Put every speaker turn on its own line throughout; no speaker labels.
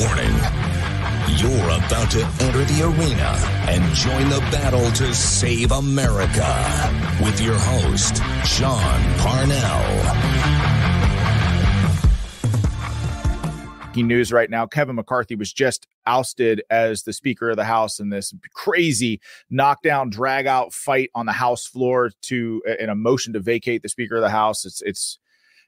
Warning. You're about to enter the arena and join the battle to save America with your host, Sean Parnell.
news right now. Kevin McCarthy was just ousted as the Speaker of the House in this crazy knockdown, drag out fight on the House floor to in a motion to vacate the Speaker of the House. It's it's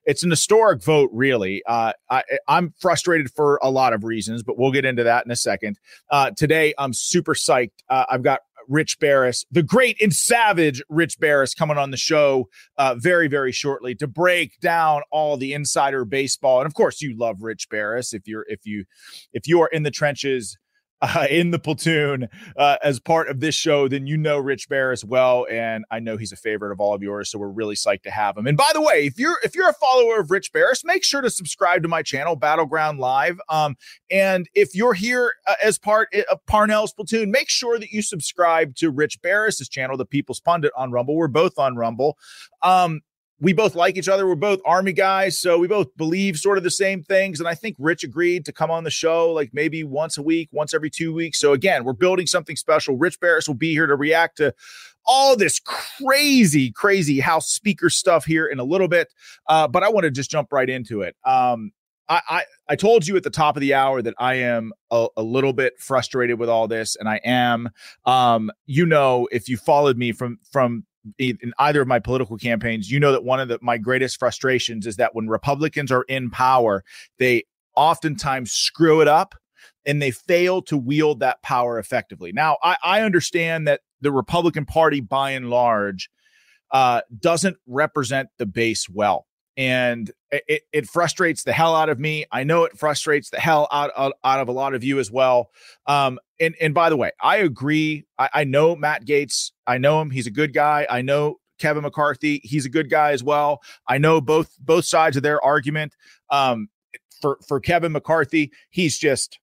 it's an historic vote, really. Uh, I, am frustrated for a lot of reasons, but we'll get into that in a second. Uh, today, I'm super psyched. Uh, I've got Rich Baris, the great and savage Rich Baris, coming on the show uh, very, very shortly to break down all the insider baseball. And of course, you love Rich Baris if you're if you if you are in the trenches uh, in the platoon uh, as part of this show, then you know Rich Bear as well, and I know he's a favorite of all of yours. So we're really psyched to have him. And by the way, if you're if you're a follower of Rich Baris, make sure to subscribe to my channel, Battleground Live. Um, and if you're here uh, as part uh, of Parnell's platoon, make sure that you subscribe to Rich Baris's channel, The People's Pundit on Rumble. We're both on Rumble. Um, we both like each other. We're both Army guys, so we both believe sort of the same things. And I think Rich agreed to come on the show like maybe once a week, once every two weeks. So again, we're building something special. Rich Baris will be here to react to all this crazy, crazy House Speaker stuff here in a little bit. Uh, but I want to just jump right into it. Um, I, I, I told you at the top of the hour that I am a, a, little bit frustrated with all this, and I am. Um, you know, if you followed me from from in either of my political campaigns, you know that one of the, my greatest frustrations is that when Republicans are in power, they oftentimes screw it up and they fail to wield that power effectively. Now, I, I understand that the Republican Party, by and large, uh, doesn't represent the base well and it, it frustrates the hell out of me. I know it frustrates the hell out, out, out of a lot of you as well. Um, and and by the way, I agree. I, I know Matt Gaetz. I know him. He's a good guy. I know Kevin McCarthy. He's a good guy as well. I know both both sides of their argument. Um, for for Kevin McCarthy, he's just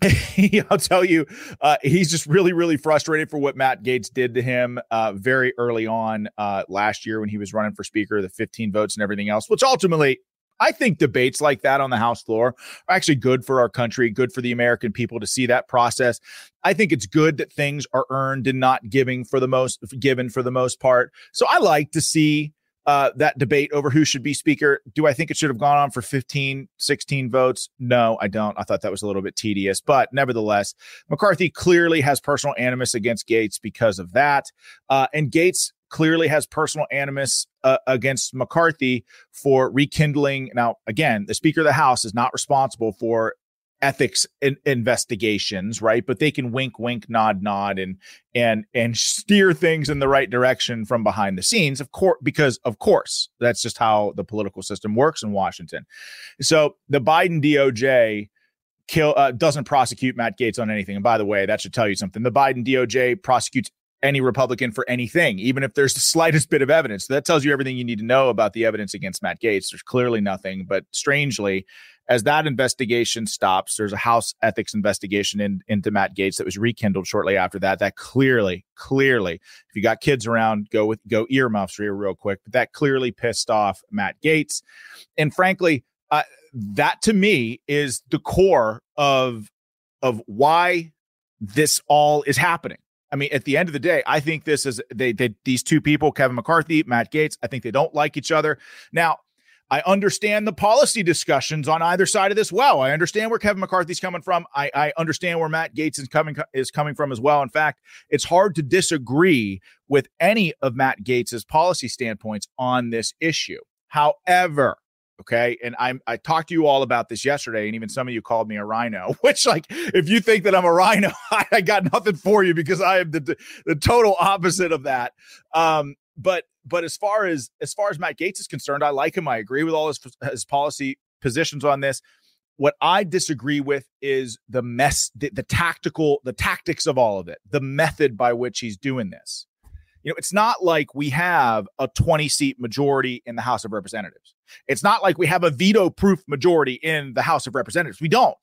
I'll tell you, uh, he's just really, really frustrated for what Matt Gaetz did to him uh, very early on uh, last year when he was running for speaker, the 15 votes and everything else, which ultimately I think debates like that on the House floor are actually good for our country, good for the American people to see that process. I think it's good that things are earned and not giving for the most given for the most part. So I like to see uh, that debate over who should be speaker. Do I think it should have gone on for 15, 16 votes? No, I don't. I thought that was a little bit tedious, but nevertheless, McCarthy clearly has personal animus against Gaetz because of that. Uh, and Gaetz clearly has personal animus uh, against McCarthy for rekindling. Now, again, the Speaker of the House is not responsible for ethics in- investigations, right? But they can wink, wink, nod, nod, and and and steer things in the right direction from behind the scenes, of course, because of course that's just how the political system works in Washington. So the Biden DOJ kill uh, doesn't prosecute Matt Gaetz on anything. And by the way, that should tell you something. The Biden DOJ prosecutes any Republican for anything, even if there's the slightest bit of evidence. So that tells you everything you need to know about the evidence against Matt Gaetz. There's clearly nothing, but strangely, as that investigation stops, there's a House ethics investigation in, into Matt Gaetz that was rekindled shortly after that. That clearly, clearly, if you got kids around, go with go earmuffs here real quick. But that clearly pissed off Matt Gaetz, and frankly, uh, that to me is the core of of why this all is happening. I mean, at the end of the day, I think this is they, they these two people, Kevin McCarthy, Matt Gaetz. I think they don't like each other. Now, I understand the policy discussions on either side of this well. I understand where Kevin McCarthy's coming from. I, I understand where Matt Gaetz is coming is coming from as well. In fact, it's hard to disagree with any of Matt Gaetz's policy standpoints on this issue. However, okay, and I'm I talked to you all about this yesterday, and even some of you called me a rhino Which, like, if you think that I'm a rhino I, I got nothing for you because I am the the total opposite of that. Um, but but as far as as far as Matt Gaetz is concerned, I like him. I agree with all his his policy positions on this. What I disagree with is the mess, the, the tactical, the tactics of all of it, the method by which he's doing this. You know, it's not like we have a 20 seat majority in the House of Representatives. It's not like we have a veto proof majority in the House of Representatives. We don't.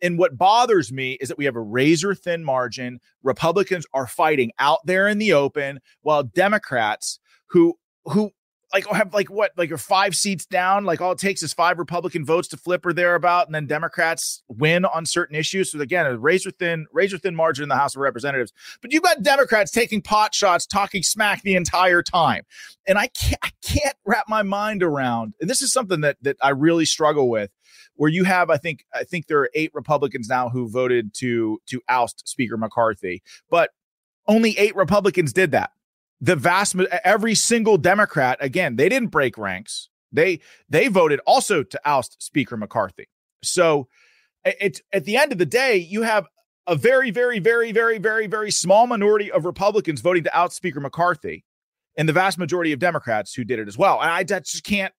And what bothers me is that we have a razor thin margin. Republicans are fighting out there in the open while Democrats who who like oh, have like what like are five seats down? Like all it takes is five republican votes to flip or thereabout and then democrats win on certain issues. So again a razor thin razor thin margin in the house of representatives. But you've got democrats taking pot shots talking smack the entire time. And i can't i can't wrap my mind around and this is something that that i really struggle with where you have i think i think there are eight republicans now who voted to to oust speaker mccarthy. But only eight republicans did that the vast every single Democrat again they didn't break ranks. They they voted also to oust Speaker McCarthy. So it's at the end of the day you have a very very very very very very small minority of Republicans voting to oust Speaker McCarthy and the vast majority of Democrats who did it as well. And I just can't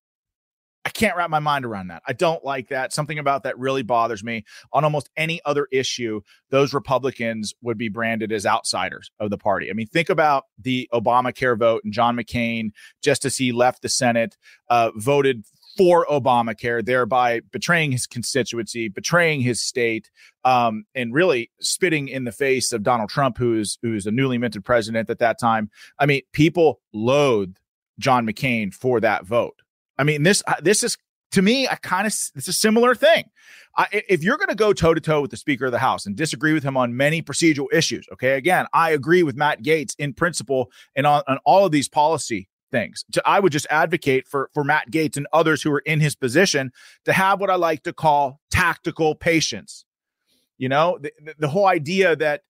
I can't wrap my mind around that. I don't like that. Something about that really bothers me. On almost any other issue, those Republicans would be branded as outsiders of the party. I mean, think about the Obamacare vote and John McCain, just as he left the Senate, uh, voted for Obamacare, thereby betraying his constituency, betraying his state, um, and really spitting in the face of Donald Trump, who's who's a newly minted president at that time. I mean, people loathed John McCain for that vote. I mean, this uh, this is to me, I kind of it's a similar thing. I, if you're going to go toe to toe with the Speaker of the House and disagree with him on many procedural issues, okay, again, I agree with Matt Gaetz in principle and on, on all of these policy things. So I would just advocate for for Matt Gaetz and others who are in his position to have what I like to call tactical patience. You know, the, the whole idea that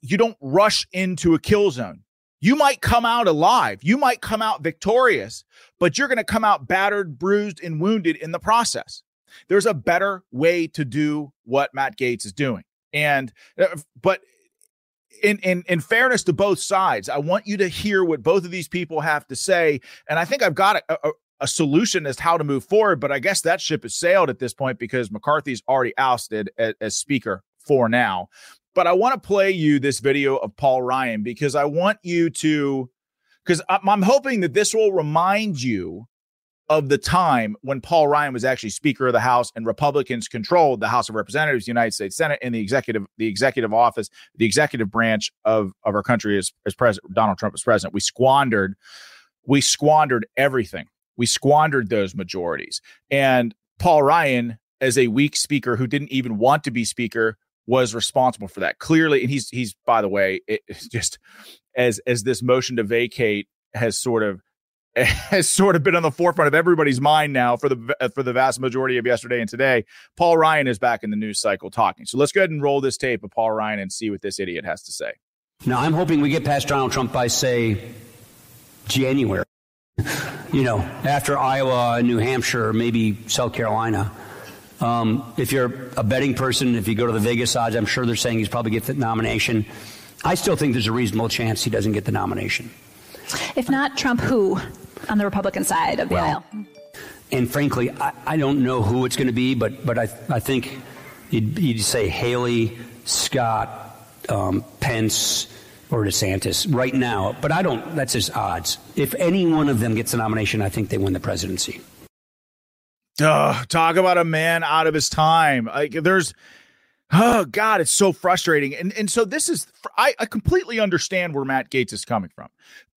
you don't rush into a kill zone. You might come out alive. You might come out victorious, but you're going to come out battered, bruised, and wounded in the process. There's a better way to do what Matt Gaetz is doing. And, uh, but in, in, in fairness to both sides, I want you to hear what both of these people have to say. And I think I've got a, a, a solution as to how to move forward, but I guess that ship has sailed at this point because McCarthy's already ousted as, as speaker for now. But I want to play you this video of Paul Ryan because I want you to, because I'm hoping that this will remind you of the time when Paul Ryan was actually Speaker of the House and Republicans controlled the House of Representatives, the United States Senate, and the executive, the executive office, the executive branch of, of our country as, as president, Donald Trump as president. We squandered, we squandered everything. We squandered those majorities. And Paul Ryan, as a weak speaker who didn't even want to be speaker, was responsible for that clearly and he's he's by the way it, just as as this motion to vacate has sort of has sort of been on the forefront of everybody's mind now for the uh, for the vast majority of yesterday and today. Paul Ryan is back in the news cycle talking. So let's go ahead and roll this tape of Paul Ryan and see what this idiot has to say.
Now I'm hoping we get past Donald Trump by say January. You know, after Iowa, New Hampshire, maybe South Carolina. Um, if you're a betting person, if you go to the Vegas odds, I'm sure they're saying he's probably get the nomination. I still think there's a reasonable chance he doesn't get the nomination.
If not Trump, who on the Republican side of the well, aisle?
And frankly, I, I, don't know who it's going to be, but but I I think you'd, you'd say Haley, Scott, um, Pence, or DeSantis right now. But I don't, that's his odds. If any one of them gets the nomination, I think they win the presidency.
Uh, talk about a man out of his time. Like there's, oh God, it's so frustrating. And and so this is, I, I completely understand where Matt Gaetz is coming from,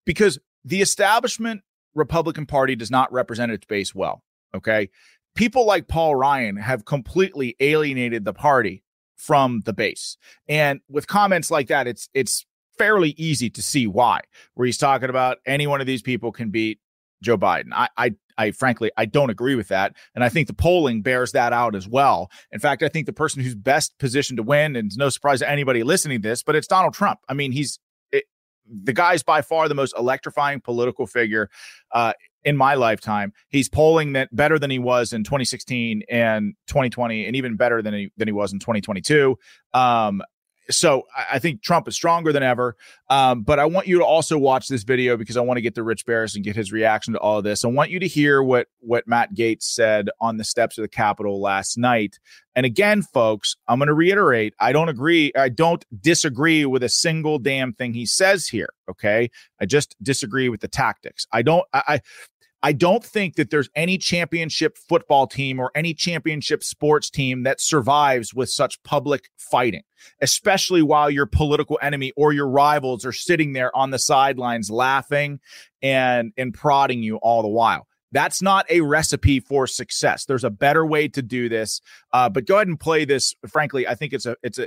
because the establishment Republican Party does not represent its base well. Okay, people like Paul Ryan have completely alienated the party from the base, and with comments like that, it's it's fairly easy to see why. Where he's talking about any one of these people can beat Joe Biden. I, I I frankly I don't agree with that, and I think the polling bears that out as well. In fact, I think the person who's best positioned to win, and it's no surprise to anybody listening to this, but it's Donald Trump. I mean, he's it, the guy's by far the most electrifying political figure uh, in my lifetime. He's polling that better than he was in 2016 and 2020, and even better than he than he was in 2022. Um, so I think Trump is stronger than ever. Um, but I want you to also watch this video because I want to get to Rich Baris and get his reaction to all of this. I want you to hear what what Matt Gaetz said on the steps of the Capitol last night. And again, folks, I'm going to reiterate: I don't agree. I don't disagree with a single damn thing he says here. Okay, I just disagree with the tactics. I don't. I, I I don't think that there's any championship football team or any championship sports team that survives with such public fighting, especially while your political enemy or your rivals are sitting there on the sidelines laughing and and prodding you all the while. That's not a recipe for success. There's a better way to do this. Uh, but go ahead and play this. Frankly, I think it's a it's a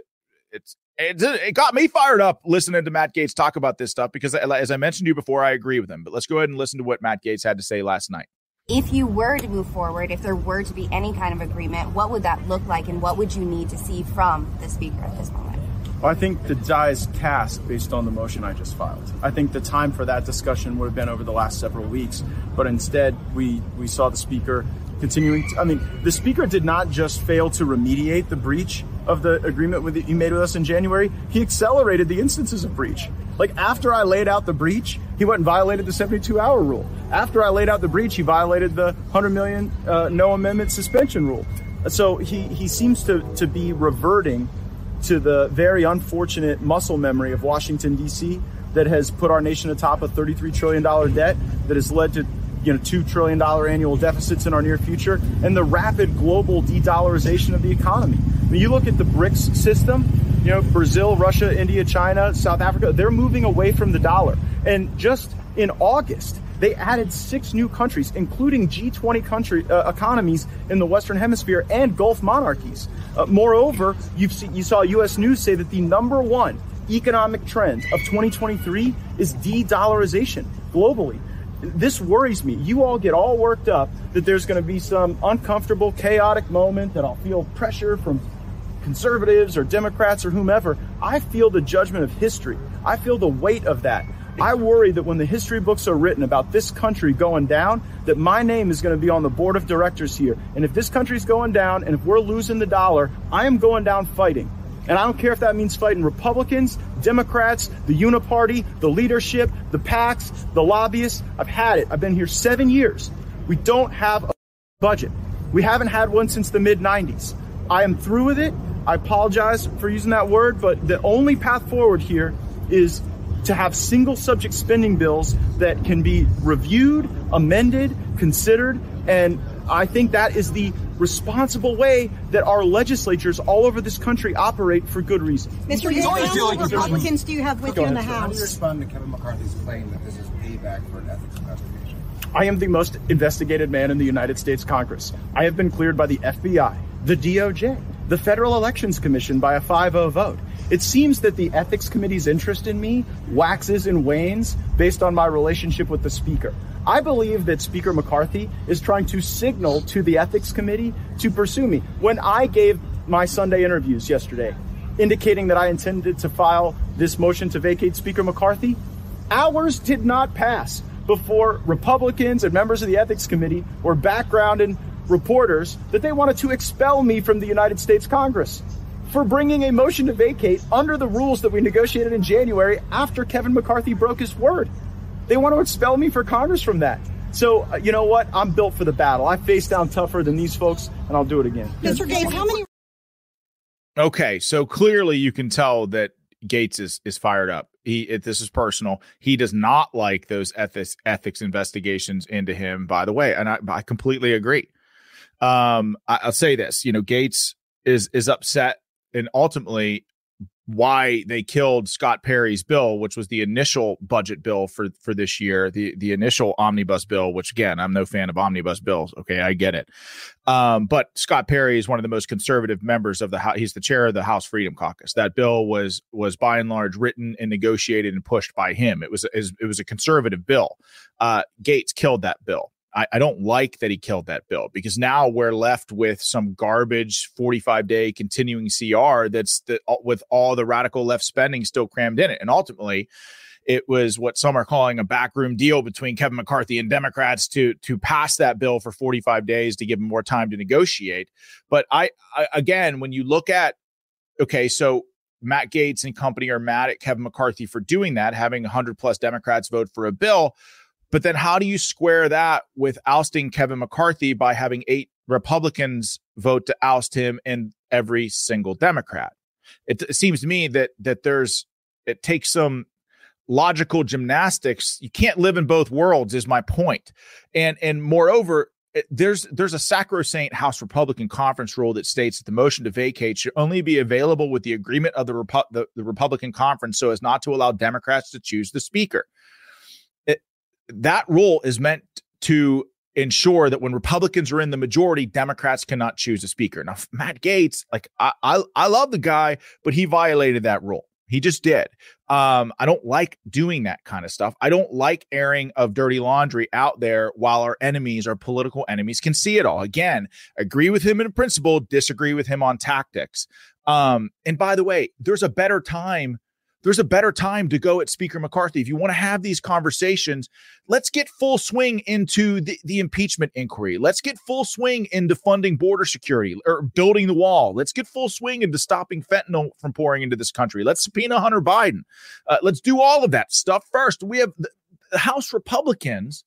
it's it, it got me fired up listening to Matt Gaetz talk about this stuff because, as I mentioned to you before, I agree with him. But let's go ahead and listen to what Matt Gaetz had to say last night.
If you were to move forward, if there were to be any kind of agreement, what would that look like and what would you need to see from the Speaker at this moment?
Well, I think the die is cast based on the motion I just filed. I think the time for that discussion would have been over the last several weeks, but instead we, we saw the Speaker continuing. To, I mean, the Speaker did not just fail to remediate the breach of the agreement with he made with us in January, he accelerated the instances of breach. Like after I laid out the breach, he went and violated the 72 hour rule. After I laid out the breach, he violated the 100 million uh, no amendment suspension rule. So he, he seems to, to be reverting to the very unfortunate muscle memory of Washington, D.C., that has put our nation atop a $33 trillion debt that has led to you know, $2 trillion annual deficits in our near future, and the rapid global de dollarization of the economy. When you look at the BRICS system, you know, Brazil, Russia, India, China, South Africa, they're moving away from the dollar. And just in August, they added six new countries, including G20 country uh, economies in the Western Hemisphere and Gulf monarchies. Uh, moreover, you've see, you saw U.S. News say that the number one economic trend of 2023 is de-dollarization globally this worries me. You all get all worked up that there's going to be some uncomfortable, chaotic moment that I'll feel pressure from conservatives or Democrats or whomever. I feel the judgment of history. I feel the weight of that. I worry that when the history books are written about this country going down, that my name is going to be on the board of directors here. And if this country's going down and if we're losing the dollar, I am going down fighting. And I don't care if that means fighting Republicans, Democrats, the Uniparty, the leadership, the PACs, the lobbyists. I've had it. I've been here seven years. We don't have a budget. We haven't had one since the mid 90s. I am through with it. I apologize for using that word, but the only path forward here is to have single subject spending bills that can be reviewed, amended, considered, and I think that is the responsible way that our legislatures all over this country operate for good reason.
Mr. Gaetz, how many Republicans do you have with you in the House?
How do you respond to Kevin McCarthy's claim that this is payback for an ethics investigation?
I am the most investigated man in the United States Congress. I have been cleared by the FBI, the DOJ, the Federal Elections Commission by a 5-0 vote. It seems that the Ethics Committee's interest in me waxes and wanes based on my relationship with the Speaker. I believe that Speaker McCarthy is trying to signal to the Ethics Committee to pursue me. When I gave my Sunday interviews yesterday, indicating that I intended to file this motion to vacate Speaker McCarthy, hours did not pass before Republicans and members of the Ethics Committee were backgrounding reporters that they wanted to expel me from the United States Congress for bringing a motion to vacate under the rules that we negotiated in January after Kevin McCarthy broke his word. They want to expel me for Congress from that. So, uh, you know what? I'm built for the battle. I face down tougher than these folks, and I'll do it again.
Mr. Gaetz, how many?
Okay, so clearly you can tell that Gaetz is is fired up. He it, this is personal. He does not like those ethics ethics investigations into him. By the way, and I, I completely agree. Um, I, I'll say this. You know, Gaetz is is upset, and ultimately why they killed Scott Perry's bill, which was the initial budget bill for for this year, the the initial omnibus bill. Which again, I'm no fan of omnibus bills. Okay, I get it. Um, but Scott Perry is one of the most conservative members of the House. He's the chair of the House Freedom Caucus. That bill was was by and large written and negotiated and pushed by him. It was it was a conservative bill. Uh, Gaetz killed that bill. I, I, don't like that he killed that bill because now we're left with some garbage 45 day continuing CR that's the, with all the radical left spending still crammed in it. And ultimately, it was what some are calling a backroom deal between Kevin McCarthy and Democrats to to pass that bill for 45 days to give them more time to negotiate. But I, I again, when you look at okay, so Matt Gaetz and company are mad at Kevin McCarthy for doing that, having 100 plus Democrats vote for a bill. But then how do you square that with ousting Kevin McCarthy by having eight Republicans vote to oust him and every single Democrat? It, it seems to me that that there's it takes some logical gymnastics. You can't live in both worlds is my point. And and moreover, there's there's a sacrosanct House Republican conference rule that states that the motion to vacate should only be available with the agreement of the, Repu- the, the Republican conference so as not to allow Democrats to choose the speaker that rule is meant to ensure that when Republicans are in the majority, Democrats cannot choose a speaker. Now, Matt Gaetz, like I, I, I love the guy, but he violated that rule. He just did. Um, I don't like doing that kind of stuff. I don't like airing of dirty laundry out there while our enemies, our political enemies, can see it all. Again, agree with him in principle, disagree with him on tactics. Um, and by the way, there's a better time there's a better time to go at Speaker McCarthy. If you want to have these conversations, let's get full swing into the, the impeachment inquiry. Let's get full swing into funding border security or building the wall. Let's get full swing into stopping fentanyl from pouring into this country. Let's subpoena Hunter Biden. Uh, let's do all of that stuff first. We have the, House Republicans.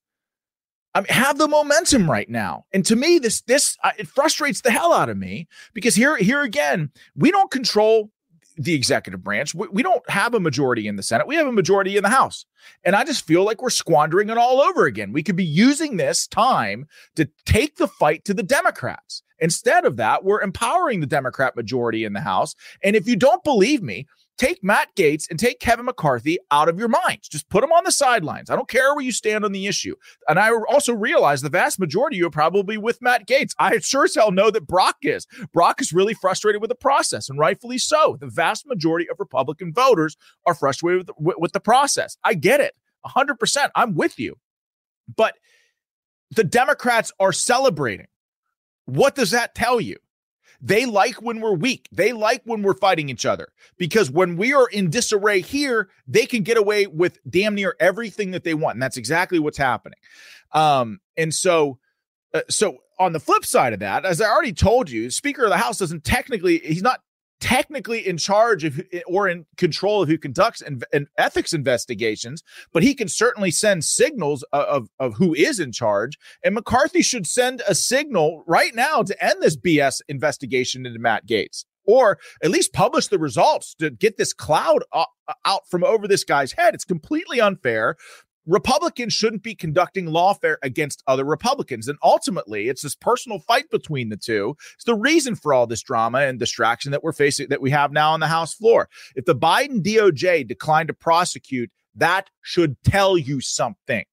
I mean, have the momentum right now. And to me, this this uh, it frustrates the hell out of me because here here again, we don't control the executive branch. We, we, don't have a majority in the Senate. We have a majority in the House. And I just feel like we're squandering it all over again. We could be using this time to take the fight to the Democrats. Instead of that, we're empowering the Democrat majority in the House. And if you don't believe me, take Matt Gaetz and take Kevin McCarthy out of your minds. Just put them on the sidelines. I don't care where you stand on the issue. And I also realize the vast majority of you are probably with Matt Gaetz. I sure as hell know that Brock is. Brock is really frustrated with the process, and rightfully so. The vast majority of Republican voters are frustrated with, with, the process. I get it. 100%. I'm with you. But the Democrats are celebrating. What does that tell you? They like when we're weak. They like when we're fighting each other because when we are in disarray here, they can get away with damn near everything that they want. And that's exactly what's happening. Um, and so, uh, so on the flip side of that, as I already told you, Speaker of the House doesn't technically, he's not technically in charge of eh, or in control of who conducts and ethics investigations, but he can certainly send signals of, of, of who is in charge. And McCarthy should send a signal right now to end this BS investigation into Matt Gaetz Or at least publish the results to get this cloud uh, out from over this guy's head. It's completely unfair. Republicans shouldn't be conducting lawfare against other Republicans. And ultimately, it's this personal fight between the two. It's the reason for all this drama and distraction that we're facing, that we have now on the House floor. If the Biden DOJ declined to prosecute, that should tell you something.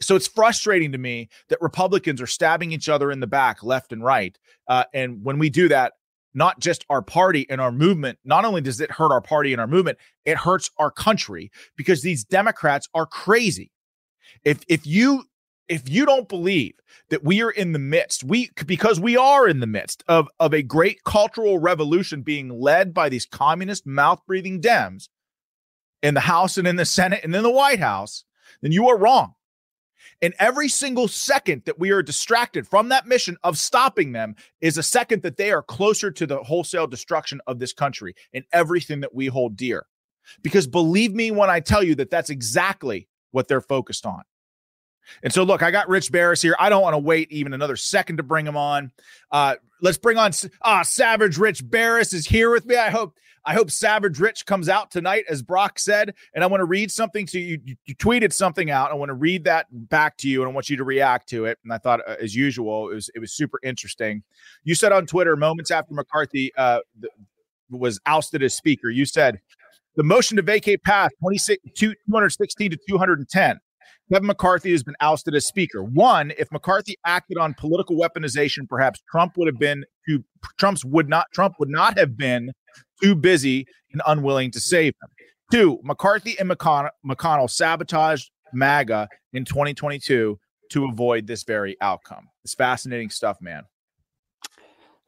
So it's frustrating to me that Republicans are stabbing each other in the back, left and right. Uh, and when we do that, not just our party and our movement. Not only does it hurt our party and our movement, it hurts our country because these Democrats are crazy. If if you if you don't believe that we are in the midst, we because we are in the midst of of a great cultural revolution being led by these communist mouth breathing Dems in the House and in the Senate and in the White House, then you are wrong. And every single second that we are distracted from that mission of stopping them is a second that they are closer to the wholesale destruction of this country and everything that we hold dear. Because believe me when I tell you that that's exactly what they're focused on. And so, look, I got Rich Baris here. I don't want to wait even another second to bring him on. Uh, let's bring on uh, Savage Rich Baris is here with me. I hope I hope Savage Rich comes out tonight, as Brock said. And I want to read something to you. You, you tweeted something out. I want to read that back to you, and I want you to react to it. And I thought, uh, as usual, it was it was super interesting. You said on Twitter moments after McCarthy uh, was ousted as speaker. You said the motion to vacate passed 216 to 210. Kevin McCarthy has been ousted as speaker. One, if McCarthy acted on political weaponization, perhaps Trump would have been Trump's would not Trump would not have been too busy and unwilling to save him. Two, McCarthy and McConnell, McConnell sabotaged MAGA in 2022 to avoid this very outcome. It's fascinating stuff, man.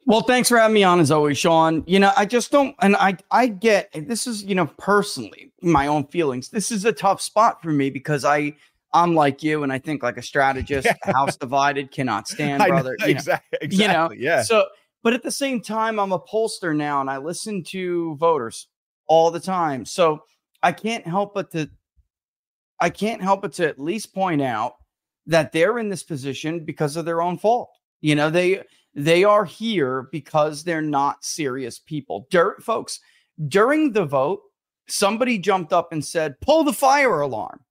Well, thanks for having me on as always, Sean. You know, I just don't, and I, I get this is, you know, personally my own feelings. This is a tough spot for me because I, I'm like you, and I think like a strategist, yeah. house divided cannot stand, brother.
Know, exactly,
you know,
exactly.
You know?
Yeah.
So, but at the same time, I'm a pollster now, and I listen to voters all the time. So I can't help but to, I can't help but to at least point out that they're in this position because of their own fault. You know, they they are here because they're not serious people. Dirt folks, during the vote, somebody jumped up and said, "Pull the fire alarm."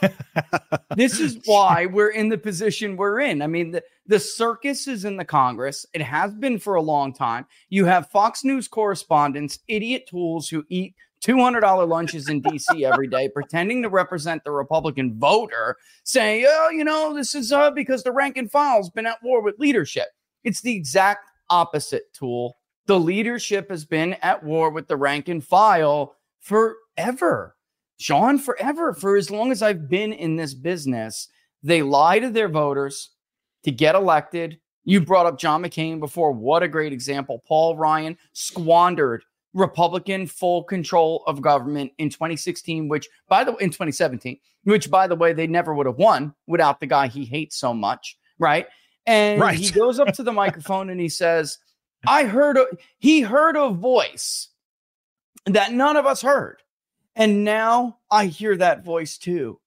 this is why we're in the position we're in. I mean, the, the circus is in the Congress. It has been for a long time. You have Fox News correspondents, idiot tools who eat $200 lunches in DC every day, pretending to represent the Republican voter, saying, oh, you know, this is uh, because the rank and file's been at war with leadership. It's the exact opposite tool. The leadership has been at war with the rank and file forever. Sean, forever, for as long as I've been in this business, they lie to their voters to get elected. You brought up John McCain before. What a great example. Paul Ryan squandered Republican full control of government in 2016, which by the way, in 2017, which by the way, they never would have won without the guy he hates so much, right? And right. he goes up to the microphone and he says, I heard a, he heard a voice that none of us heard. And now I hear that voice too.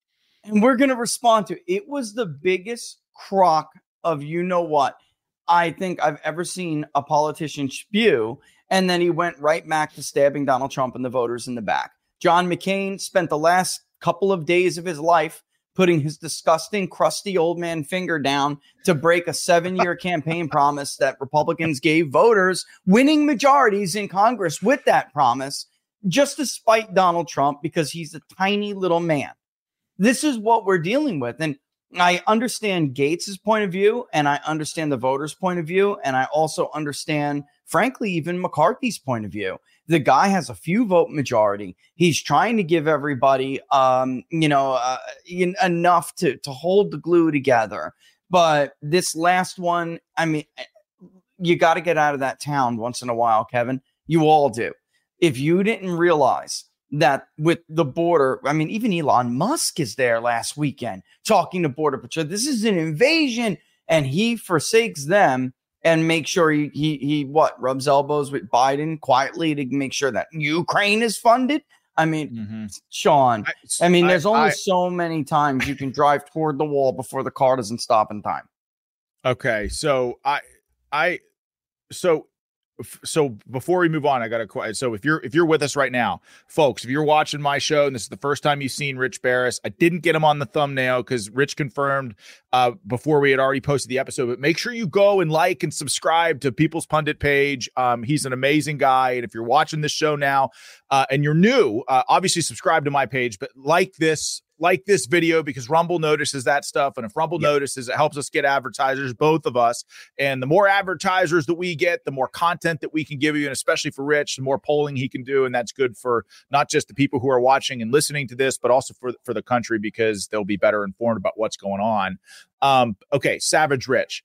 And we're going to respond to it. it was the biggest crock of you know what I think I've ever seen a politician spew. And then he went right back to stabbing Donald Trump and the voters in the back. John McCain spent the last couple of days of his life putting his disgusting, crusty old man finger down to break a seven year campaign promise that Republicans gave voters, winning majorities in Congress with that promise just to spite Donald Trump because he's a tiny little man. This is what we're dealing with. And I understand Gaetz's point of view and I understand the voters' point of view. And I also understand, frankly, even McCarthy's point of view. The guy has a few vote majority. He's trying to give everybody, um, you know, uh, enough to, to hold the glue together. But this last one, I mean, eh, you got to get out of that town once in a while, Kevin. You all do if you didn't realize that with the border, I mean, even Elon Musk is there last weekend talking to Border Patrol. This is an invasion, and he forsakes them and make sure he he, he what rubs elbows with Biden quietly to make sure that Ukraine is funded. I mean, mm-hmm. Sean, I, I mean, there's I, only I, so many times you can drive toward the wall before the car doesn't stop in time.
Okay, so I I so so before we move on, I got a so if you're if you're with us right now, folks, if you're watching my show and this is the first time you've seen Rich Baris, I didn't get him on the thumbnail because Rich confirmed uh, before we had already posted the episode. But make sure you go and like and subscribe to People's Pundit page. Um, he's an amazing guy, and if you're watching this show now uh, and you're new, uh, obviously subscribe to my page, but like this like this video because Rumble notices that stuff. And if Rumble yep. notices, it helps us get advertisers, both of us. And the more advertisers that we get, the more content that we can give you. And especially for Rich, the more polling he can do. And that's good for not just the people who are watching and listening to this, but also for, for the country because they'll be better informed about what's going on. Um, okay, Savage Rich.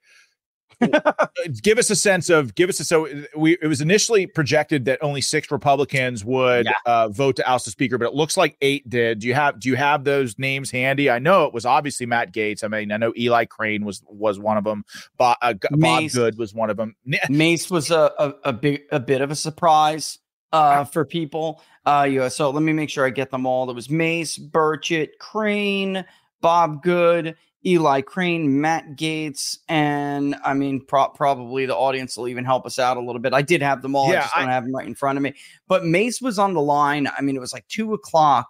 give us a sense of give us a so we it was initially projected that only six Republicans would yeah. uh, vote to oust the speaker, but it looks like eight did. Do you have do you have those names handy? I know it was obviously Matt Gaetz. I mean, I know Eli Crane was was one of them. Bob, uh, Bob Good was one of them.
Mace was a, a, a big a bit of a surprise uh, for people. Uh, yeah, so let me make sure I get them all. It was Mace, Burchett, Crane, Bob Good, Eli Crane, Matt Gaetz, and I mean, pro- probably the audience will even help us out a little bit. I did have them all. I
Yeah,
just don't have them right in front of me. But Mace was on the line. I mean, it was like two o'clock,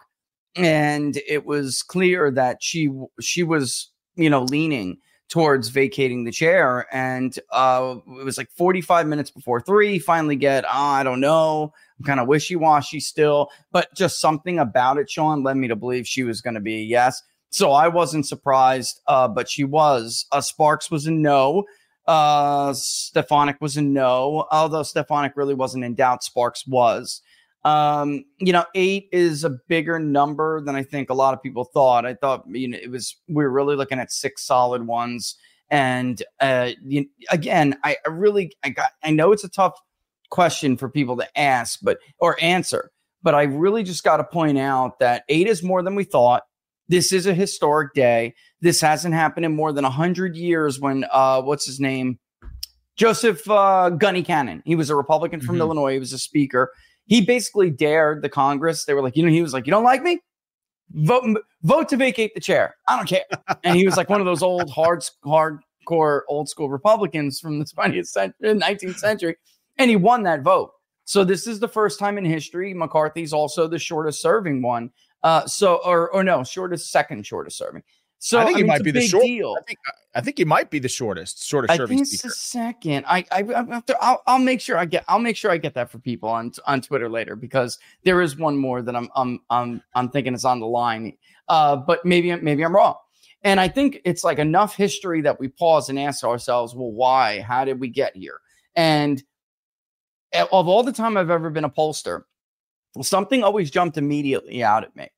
and it was clear that she she was you know leaning towards vacating the chair and uh it was like 45 minutes before three finally get oh, i don't know i'm kind of wishy-washy still but just something about it sean led me to believe she was going to be a yes so i wasn't surprised uh but she was uh Spartz was a no uh stefanik was a no although stefanik really wasn't in doubt Spartz was um, you know, eight is a bigger number than I think a lot of people thought. I thought, you know, it was we were really looking at six solid ones. And uh, you, again, I, I really, I got, I know it's a tough question for people to ask, but or answer, but I really just got to point out that eight is more than we thought. This is a historic day. This hasn't happened in more than a hundred years. When uh, what's his name? Joseph uh, Gurney Cannon. He was a Republican from
Mhm.
Illinois. He was a speaker. He basically dared the Congress. They were like, you know, he was like, you don't like me? Vote, vote to vacate the chair. I don't care. And he was like one of those old, hard, hardcore, old school Republicans from the 20th century, 19th century, and he won that vote. So this is the first time in history. McCarthy's also the shortest serving one. Uh, so or or no, shortest second shortest serving. So
I think he
mean,
might be the
big
short.
deal.
I think I think he might be the shortest, shortest
I
serving
think it's
speaker.
the second. I I I to, I'll, I'll make sure I get I'll make sure I get that for people on on Twitter later because there is one more that I'm I'm I'm I'm thinking is on the line. Uh, but maybe maybe I'm wrong. And I think it's like enough history that we pause and ask ourselves, well, why? How did we get here? And of all the time I've ever been a pollster, something always jumped immediately out at me.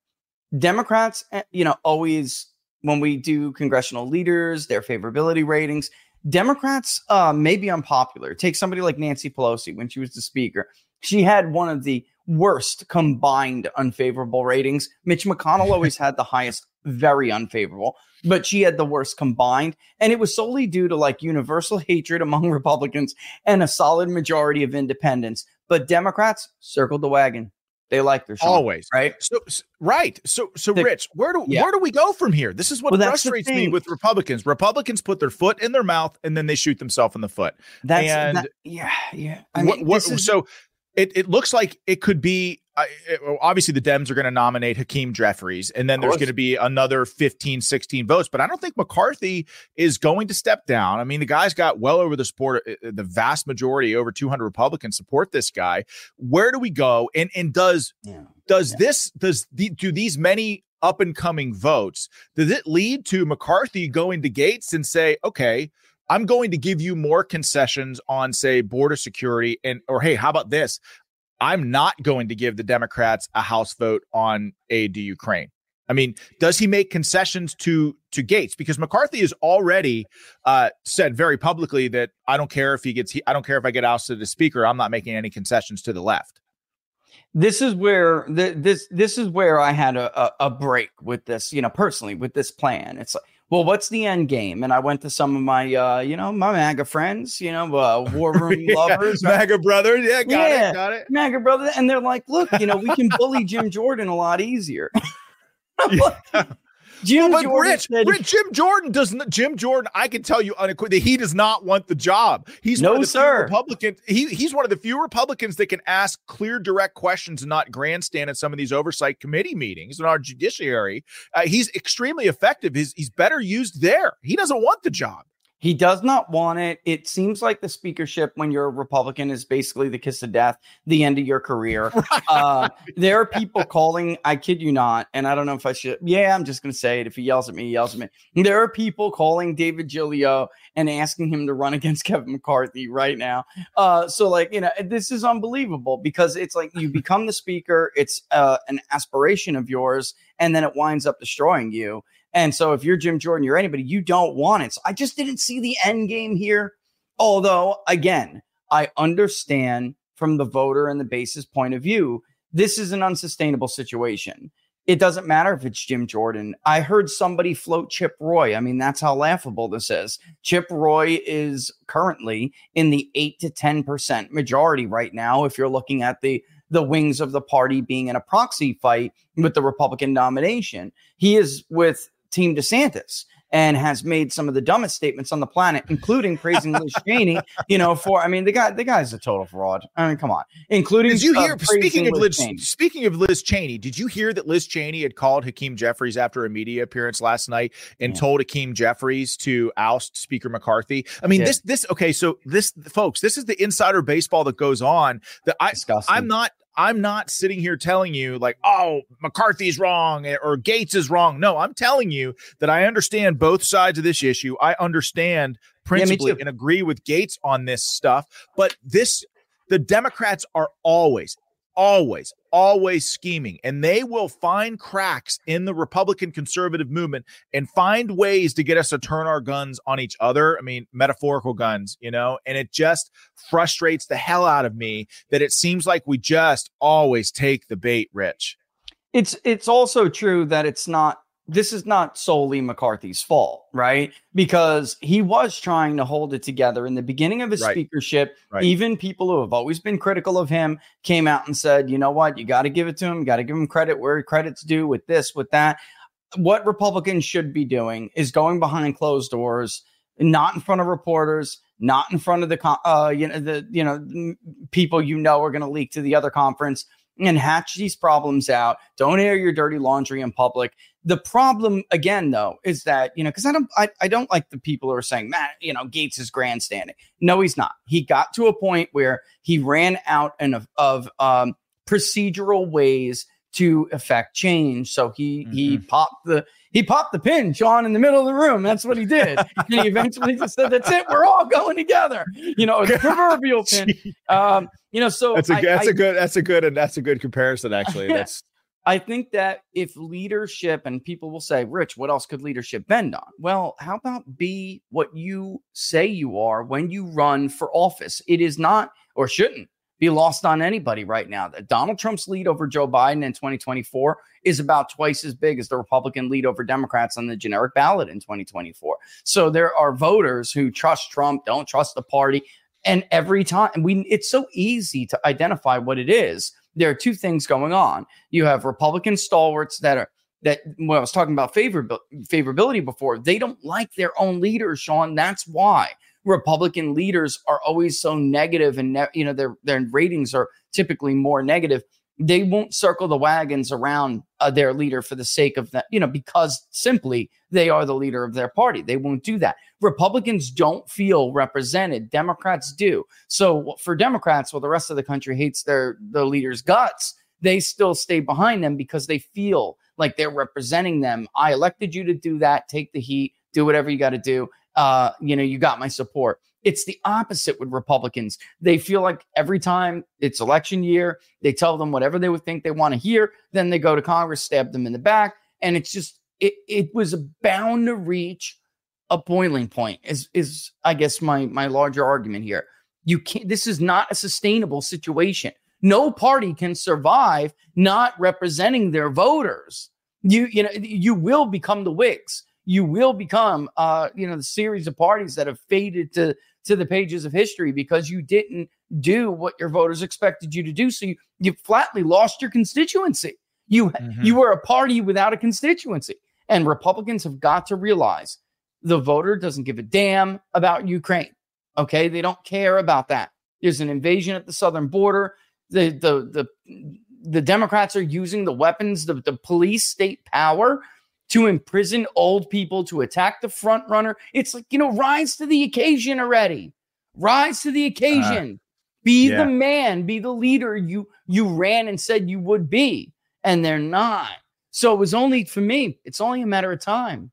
Democrats, eh, you know, always when we do congressional leaders, their favorability ratings, Democrats uh, may be unpopular. Take somebody like Nancy Pelosi when she was the speaker. She had one of the worst combined unfavorable ratings. Mitch McConnell always had the highest, very unfavorable, but she had the worst combined. And it was solely due to like universal hatred among Republicans and a solid majority of independents. But Democrats circled the wagon. They like their Sean,
Always
right.
So right. So so
The-
Rich, where do
Yeah.
where do we go from here? This is what
Well,
frustrates me with Republicans. Republicans put their foot in their mouth and then they shoot themselves in the foot.
That's
and
that- yeah, yeah. I
what,
mean,
what-
this
so it, it looks like it could be it- well, obviously the Dems are going to nominate Hakeem Jeffries and then there's going to be another 15 16 votes but I don't think McCarthy is going to step down. I mean the guy's got well over the support uh, the vast majority over 200 Republicans support this guy. Where do we go and and does does this does the, do these many up and coming votes does it lead to McCarthy going to Gaetz and say okay I'm going to give you more concessions on, say, border security, and or hey, how about this? I'm not going to give the Democrats a House vote on aid to Ukraine. I mean, does he make concessions to to Gaetz? Because McCarthy has already uh, said very publicly that I don't care if he gets, I don't care if I get ousted as speaker. I'm not making any concessions to the left.
this is where th- this this is where I had a, a a break with this, you know, personally with this plan. It's like, well, what's the end game? And I went to some of my, uh, you know, my MAGA friends, you know, uh, war room lovers.
MAGA brothers, yeah, got
Yeah,
it, got it.
MAGA brother, and they're like, look, you know, we can bully Jim Jordan a lot easier. Like, Jim
but
Jordan
Rich,
said-
Rich, Jim Jordan doesn't. Jim Jordan, I can tell you unequivocally, he does not want the job. He's
No,
one of the
sir.
Republicans. He he's one of the few Republicans that can ask clear, direct questions and not grandstand at some of these oversight committee meetings in our judiciary. Uh, he's extremely effective. He's he's better used there. He doesn't want the job.
He does not want it. It seems like the speakership, when you're a Republican, is basically the kiss of death, the end of your career. Uh, there are people calling, I kid you not, and I don't know if I should. Yeah, I'm just going to say it. If he yells at me, he yells at me. There are people calling David Gilio and asking him to run against Kevin McCarthy right now. Uh, so, like, you know, this is unbelievable because it's like you become the speaker, it's uh, an aspiration of yours, and then it winds up destroying you. And so if you're Jim Jordan, you're anybody, you don't want it. So I just didn't see the end game here. Although, again, I understand from the voter and the base's point of view, this is an unsustainable situation. It doesn't matter if it's Jim Jordan. I heard somebody float Chip Roy. I mean, that's how laughable this is. Chip Roy is currently in the 8 to 10% majority right now if you're looking at the the wings of the party being in a proxy fight with the Republican nomination. He is with Team DeSantis. and has made some of the dumbest statements on the planet, including praising Liz Cheney. You know, for I mean, the guy, the guy's a total fraud. I mean, come on. Including
did you
uh,
hear? speaking of Liz,
Cheney.
speaking of Liz Cheney, did you hear that Liz Cheney had called Hakeem Jeffries after a media appearance last night and
Yeah.
told Hakeem Jeffries to oust Speaker McCarthy? I mean,
Yeah.
this this okay. So this, folks, this is the insider baseball that goes on. That I
Disgusting.
I'm not. I'm not sitting here telling you like, oh, McCarthy's wrong eh, or Gaetz is wrong. No, I'm telling you that I understand both sides of this issue. I understand principally
too.
and agree with Gaetz on this stuff. But this, the Democrats are always, always, always scheming, and they will find cracks in the Republican conservative movement and find ways to get us to turn our guns on each other. I mean, metaphorical guns, you know, and it just frustrates the hell out of me that it seems like we just always take the bait, Rich.
it's it's also true that it's not this is not solely McCarthy's fault, right? Because he was trying to hold it together in the beginning of his
Right.
speakership.
Right.
Even people who have always been critical of him came out and said, you know what, you got to give it to him, You got to give him credit where credit's due with this, with that. What Republicans should be doing is going behind closed doors, not in front of reporters, not in front of the uh, you know the you know people you know are going to leak to the other conference and hatch these problems out. Don't air your dirty laundry in public. The problem again, though, is that you know because I don't I, I don't like the people who are saying Matt, you know, Gaetz is grandstanding. No, he's not. He got to a point where he ran out and of, of um, procedural ways to affect change. So he he popped the he popped the pin, Sean, in the middle of the room. That's what he did. and he eventually just said, "That's it. We're all going together." You know, proverbial pin. Um, you know, so
That's a
I-
that's
I-
a good, that's a good, and that's a good comparison. Actually, that's
I think that if leadership and people will say, Rich, what else could leadership bend on? Well, how about be what you say you are when you run for office? It is not or shouldn't be lost on anybody right now that Donald Trump's lead over Joe Biden in 2024 is about twice as big as the Republican lead over Democrats on the generic ballot in 2024. So there are voters who trust Trump, don't trust the party. And every time we it's so easy to identify what it is. There are two things going on. You have Republican stalwarts that are that when I was talking about favorab- favorability before, they don't like their own leaders, Sean. That's why Republican leaders are always so negative, and ne- you know their their ratings are typically more negative. They won't circle the wagons around uh, their leader for the sake of that, you know, because simply they are the leader of their party. They won't do that. Republicans don't feel represented. Democrats do. So for Democrats, well, the rest of the country hates their the leader's guts. They still stay behind them because they feel like they're representing them. I elected you to do that. Take the heat. Do whatever you got to do. Uh, you know, you got my support. It's the opposite with Republicans. They feel like every time it's election year, they tell them whatever they would think they want to hear. Then they go to Congress, stab them in the back, and it's just it. It was bound to reach a boiling point. Is is I guess my my larger argument here. You can't. This is not a sustainable situation. No party can survive not representing their voters. You you know you will become the Whigs. You will become uh you know the series of parties that have faded to to the pages of history because you didn't do what your voters expected you to do. So you you flatly lost your constituency. You you were a party without a constituency. And Republicans have got to realize the voter doesn't give a damn about Ukraine. Okay, they don't care about that. There's an invasion at the southern border. The the the the Democrats are using the weapons, the, the police state power to imprison old people, to attack the front runner. It's like, you know, rise to the occasion already. Rise to the uh, occasion. be
yeah.
the man, be the leader you you ran and said you would be. And they're not. So it was only for me, it's only a matter of time.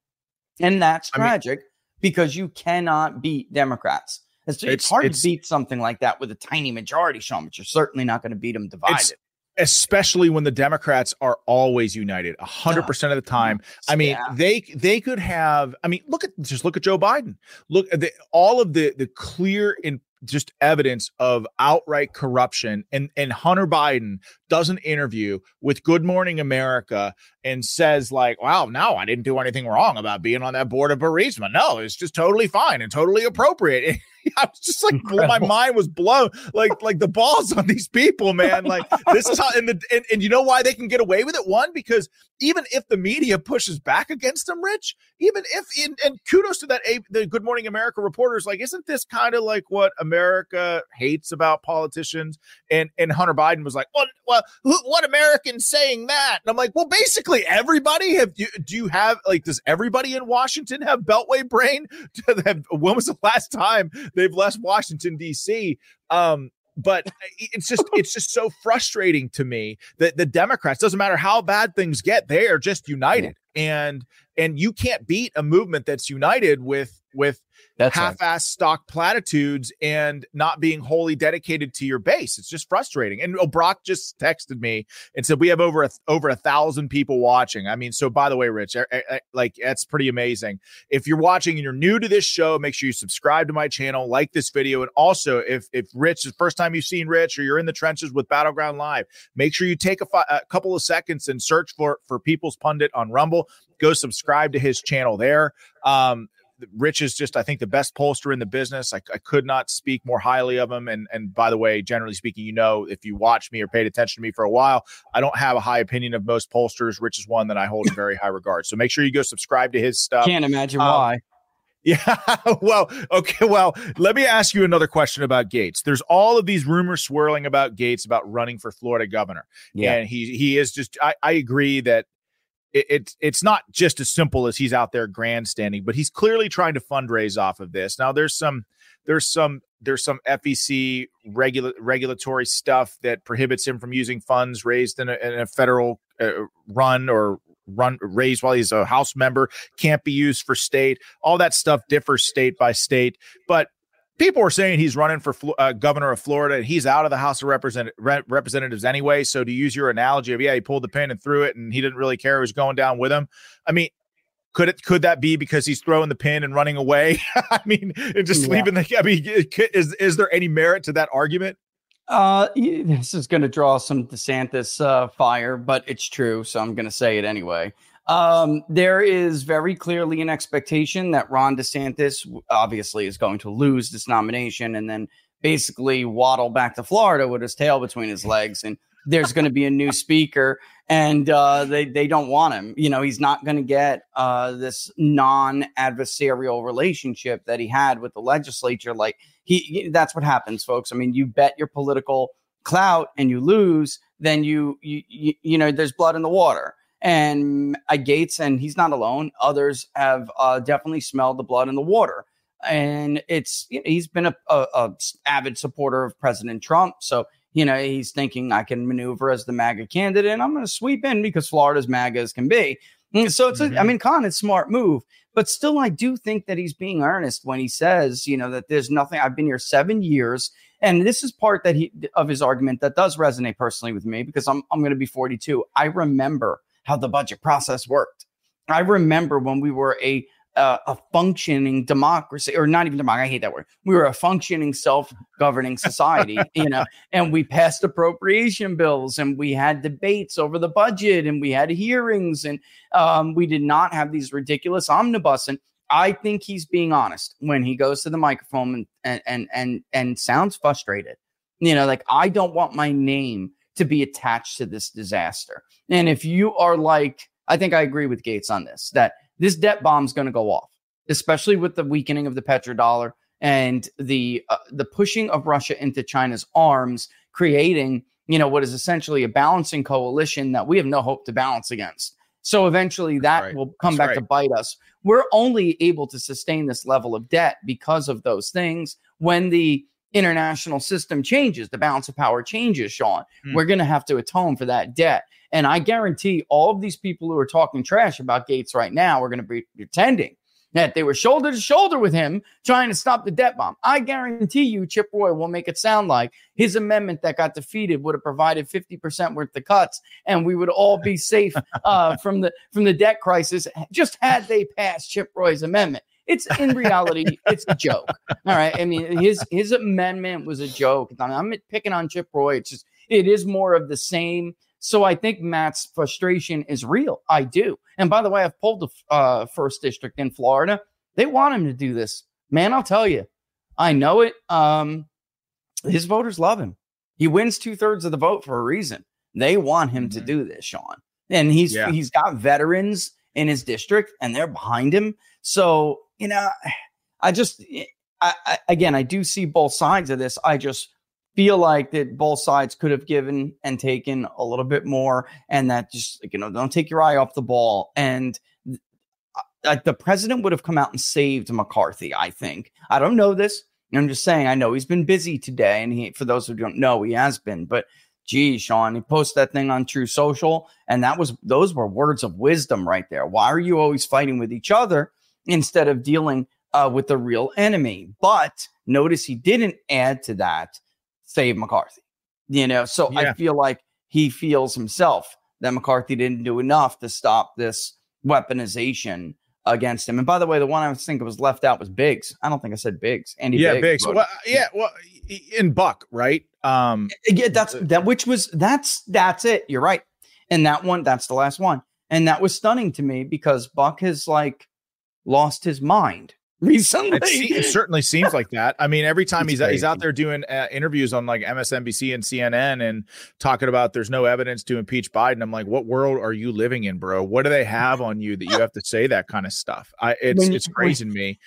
And that's
I mean-
tragic because you cannot beat Democrats. It's, it's,
It's-
hard
it's-
to beat something like that with a tiny majority, Sean, but you're certainly not going to beat them divided.
Especially when the Democrats are always united, hundred percent of the time. I mean,
Yeah.
they they could have. I mean, look at just look at Joe Biden. Look at the, all of the the clear and just evidence of outright corruption and and Hunter Biden does an interview with Good Morning America and says like, "Wow, no, I didn't do anything wrong about being on that board of Burisma. No, it's just totally fine and totally appropriate." I was just like, Incredible. my mind was blown. Like, like the balls on these people, man. Like, this is how, and the and, and you know why they can get away with it? One, because even if the media pushes back against them, Rich, even if in, and kudos to that the Good Morning America reporters, like, isn't this kind of like what America hates about politicians? And and Hunter Biden was like, well, well, what Americans saying that? And I'm like, well, basically everybody. Have you do you have like does everybody in Washington have Beltway brain? when was the last time they've left Washington D.C. Um, but it's just it's just so frustrating to me that the Democrats doesn't matter how bad things get, they are just united, and and you can't beat a movement that's united with with that's half-ass stock platitudes and not being wholly dedicated to your base. It's just frustrating. And oh, Brock just texted me and said we have over a over a thousand people watching. I mean, so by the way, Rich, I, I, like that's pretty amazing. If you're watching and you're new to this show, make sure you subscribe to my channel, like this video, and also if if Rich is first time you've seen Rich or you're in the trenches with Battleground Live, make sure you take a, fi- a couple of seconds and search for for People's Pundit on Rumble. Go subscribe to his channel there. Um, Rich is just, I think, the best pollster in the business. I, I, could not speak more highly of him. And and by the way, generally speaking, you know, if you watch me or paid attention to me for a while, I don't have a high opinion of most pollsters. Rich is one that I hold in very high regard. So make sure you go subscribe to his stuff.
Can't imagine um, why.
Yeah. Well, okay. Well, let me ask you another question about Gaetz. There's all of these rumors swirling about Gaetz about running for Florida governor. Yeah. And he he is just I, I agree that it, it's it's not just as simple as he's out there grandstanding, but he's clearly trying to fundraise off of this. Now there's some there's some there's some FEC regula- regulatory stuff that prohibits him from using funds raised in a, in a federal uh, run or run raised while he's a house member can't be used for state all that stuff differs state by state but people were saying he's running for uh, governor of Florida and he's out of the House of Represent- Re- Representatives anyway. So to use your analogy of yeah, he pulled the pin and threw it, and he didn't really care who was going down with him. I mean, could it could that be because he's throwing the pin and running away? I mean, and just yeah. leaving the. I mean, is is there any merit to that argument?
Uh, this is going to draw some DeSantis uh, fire, but it's true, so I'm going to say it anyway. Um, there is very clearly an expectation that Ron DeSantis obviously is going to lose this nomination and then basically waddle back to Florida with his tail between his legs. And there's going to be a new speaker, and uh, they they don't want him. You know, he's not going to get uh, this non-adversarial relationship that he had with the legislature. Like he, that's what happens, folks. I mean, you bet your political clout and you lose, then you you you, you know there's blood in the water and uh, Gaetz, and he's not alone. Others have uh, definitely smelled the blood in the water, and it's you know, he's been a, a, a, avid supporter of President Trump. So you know he's thinking I can maneuver as the MAGA candidate, and I'm going to sweep in because Florida's MAGA as can be. So it's, mm-hmm. a, I mean, Con, it's smart move, but still, I do think that he's being earnest when he says, you know, that there's nothing. I've been here seven years. And this is part that he of his argument that does resonate personally with me because I'm I'm going to be 42. I remember how the budget process worked. I remember when we were a uh, a functioning democracy, or not even democracy. I hate that word. We were a functioning, self-governing society, you know, and we passed appropriation bills, and we had debates over the budget, and we had hearings, and um, we did not have these ridiculous omnibus. And I think he's being honest when he goes to the microphone and and and and sounds frustrated. You know, like I don't want my name to be attached to this disaster. And if you are like, I think I agree with Gaetz on this, that this debt bomb is going to go off, especially with the weakening of the petrodollar and the uh, the pushing of Russia into China's arms, creating you know what is essentially a balancing coalition that we have no hope to balance against. So eventually that right. will come That's back right. to bite us. We're only able to sustain this level of debt because of those things. When the international system changes, the balance of power changes, Sean. Mm. We're going to have to atone for that debt. And I guarantee all of these people who are talking trash about Gaetz right now are going to be pretending that they were shoulder to shoulder with him trying to stop the debt bomb. I guarantee you, Chip Roy will make it sound like his amendment that got defeated would have provided 50% worth of cuts and we would all be safe uh, from the from the debt crisis just had they passed Chip Roy's amendment. It's in reality, it's a joke. All right. I mean, his his amendment was a joke. I am picking on Chip Roy. It's just it is more of the same. So I think Matt's frustration is real. I do. And by the way, I've pulled the uh, first district in Florida. They want him to do this. Man, I'll tell you, I know it. Um, his voters love him. He wins two thirds of the vote for a reason. They want him to do this, Sean. And he's
Yeah.
he's got veterans in his district, and they're behind him. So you know, I just eh, I, I, again, I do see both sides of this. I just feel like that both sides could have given and taken a little bit more, and that just you know, don't take your eye off the ball. And the president would have come out and saved McCarthy. I think. I don't know this. I'm just saying. I know he's been busy today, and he, for those who don't know, he has been. But gee, Sean, he posted that thing on Truth Social, and that was those were words of wisdom right there. Why are you always fighting with each other instead of dealing uh, with the real enemy? But notice he didn't add to that save McCarthy. You know, so I feel like he feels himself that McCarthy didn't do enough to stop this weaponization against him. And by the way, the one I was thinking was left out was Biggs. I don't think I said Biggs. Andy
yeah,
Biggs.
Biggs. Well, yeah, well, in Buck, right? Um,
yeah, that's that. Which was that's that's it. You're right. And that one, that's the last one. And that was stunning to me because Buck has like lost his mind recently.
It, it certainly seems like that. I mean, every time
It's
he's he's out there doing uh, interviews on like MSNBC and CNN and talking about there's no evidence to impeach Biden. I'm like, what world are you living in, bro? What do they have on you that you have to say that kind of stuff? I it's
When
it's crazy to me.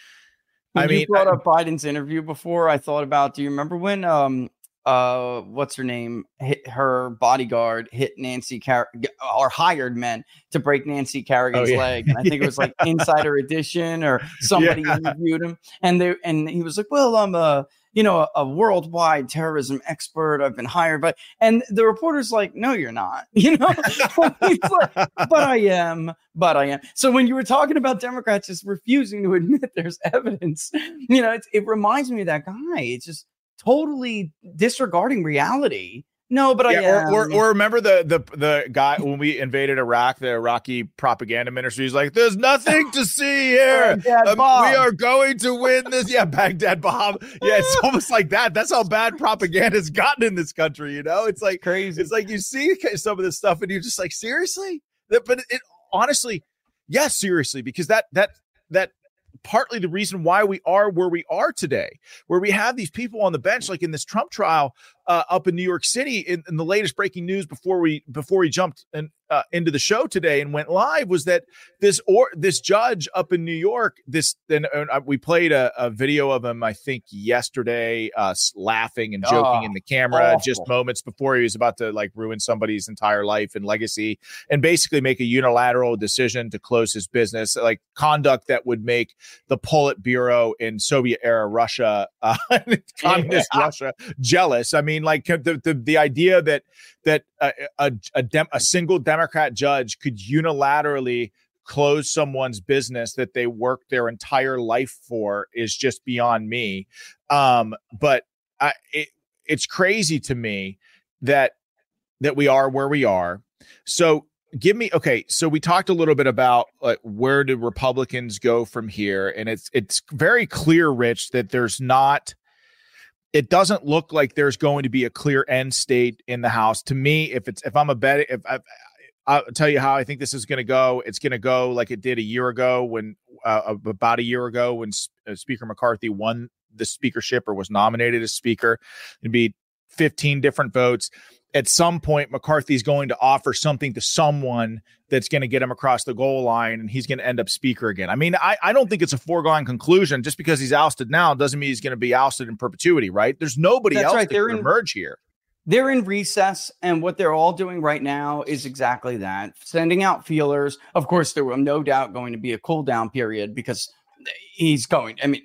When
I
you
mean,
brought up Biden's interview before. I thought about. Do you remember when um uh what's her name hit her bodyguard hit Nancy Car- or hired men to break Nancy Kerrigan's
Oh, yeah.
leg, and I think it was like Insider Edition or somebody
Yeah.
interviewed him, and they and he was like, "Well, I'm a." You know, a, a worldwide terrorism expert. I've been hired by, and the reporter's like, "No, you're not." You know, like, but I am, but I am. So when you were talking about Democrats just refusing to admit there's evidence, you know, it's, it reminds me of that guy. It's just totally disregarding reality. No, but I
Yeah,
am.
or, or or remember the the the guy when we invaded Iraq, the Iraqi propaganda ministry is like, "There's nothing to see here. Um, we are going to win this." Yeah, Baghdad Bob. Yeah, it's almost like that. That's how bad propaganda's gotten in this country. You know, it's like
crazy.
It's like you see some of this stuff, and you're just like, seriously. But it honestly, yes, seriously, because that that that partly the reason why we are where we are today, where we have these people on the bench, like in this Trump trial uh, up in New York City. In, in the latest breaking news before we before we jumped in, uh, into the show today and went live was that this or this judge up in New York, this then uh, we played a, a video of him, I think yesterday, uh, laughing and joking
Oh,
in the camera, just moments before he was about to like ruin somebody's entire life and legacy, and basically make a unilateral decision to close his business, like conduct that would make the Politburo in Soviet era Russia, uh, communist
Yeah.
Russia, jealous. I mean, like the the, the idea that that a a, a, dem- a single Democrat judge could unilaterally close someone's business that they worked their entire life for is just beyond me. Um, but I, it, it's crazy to me that that we are where we are. So give me okay. So we talked a little bit about like where do Republicans go from here, and it's it's very clear, Rich, that there's not. It doesn't look like there's going to be a clear end state in the House. To me, if it's if I'm a bet, if I, I'll tell you how I think this is going to go. It's going to go like it did a year ago when uh, about a year ago when S- uh, Speaker McCarthy won the speakership or was nominated as speaker. It'd be 15 different votes. At some point, McCarthy's going to offer something to someone that's going to get him across the goal line and he's going to end up speaker again. I mean, I, I don't think it's a foregone conclusion. Just because he's ousted now doesn't mean he's going to be ousted in perpetuity, right? There's nobody
That's
else
right.
that
They're
can
in-
emerge here.
They're in recess, and what they're all doing right now is exactly that sending out feelers. Of course, there will no doubt going to be a cool down period because he's going. I mean,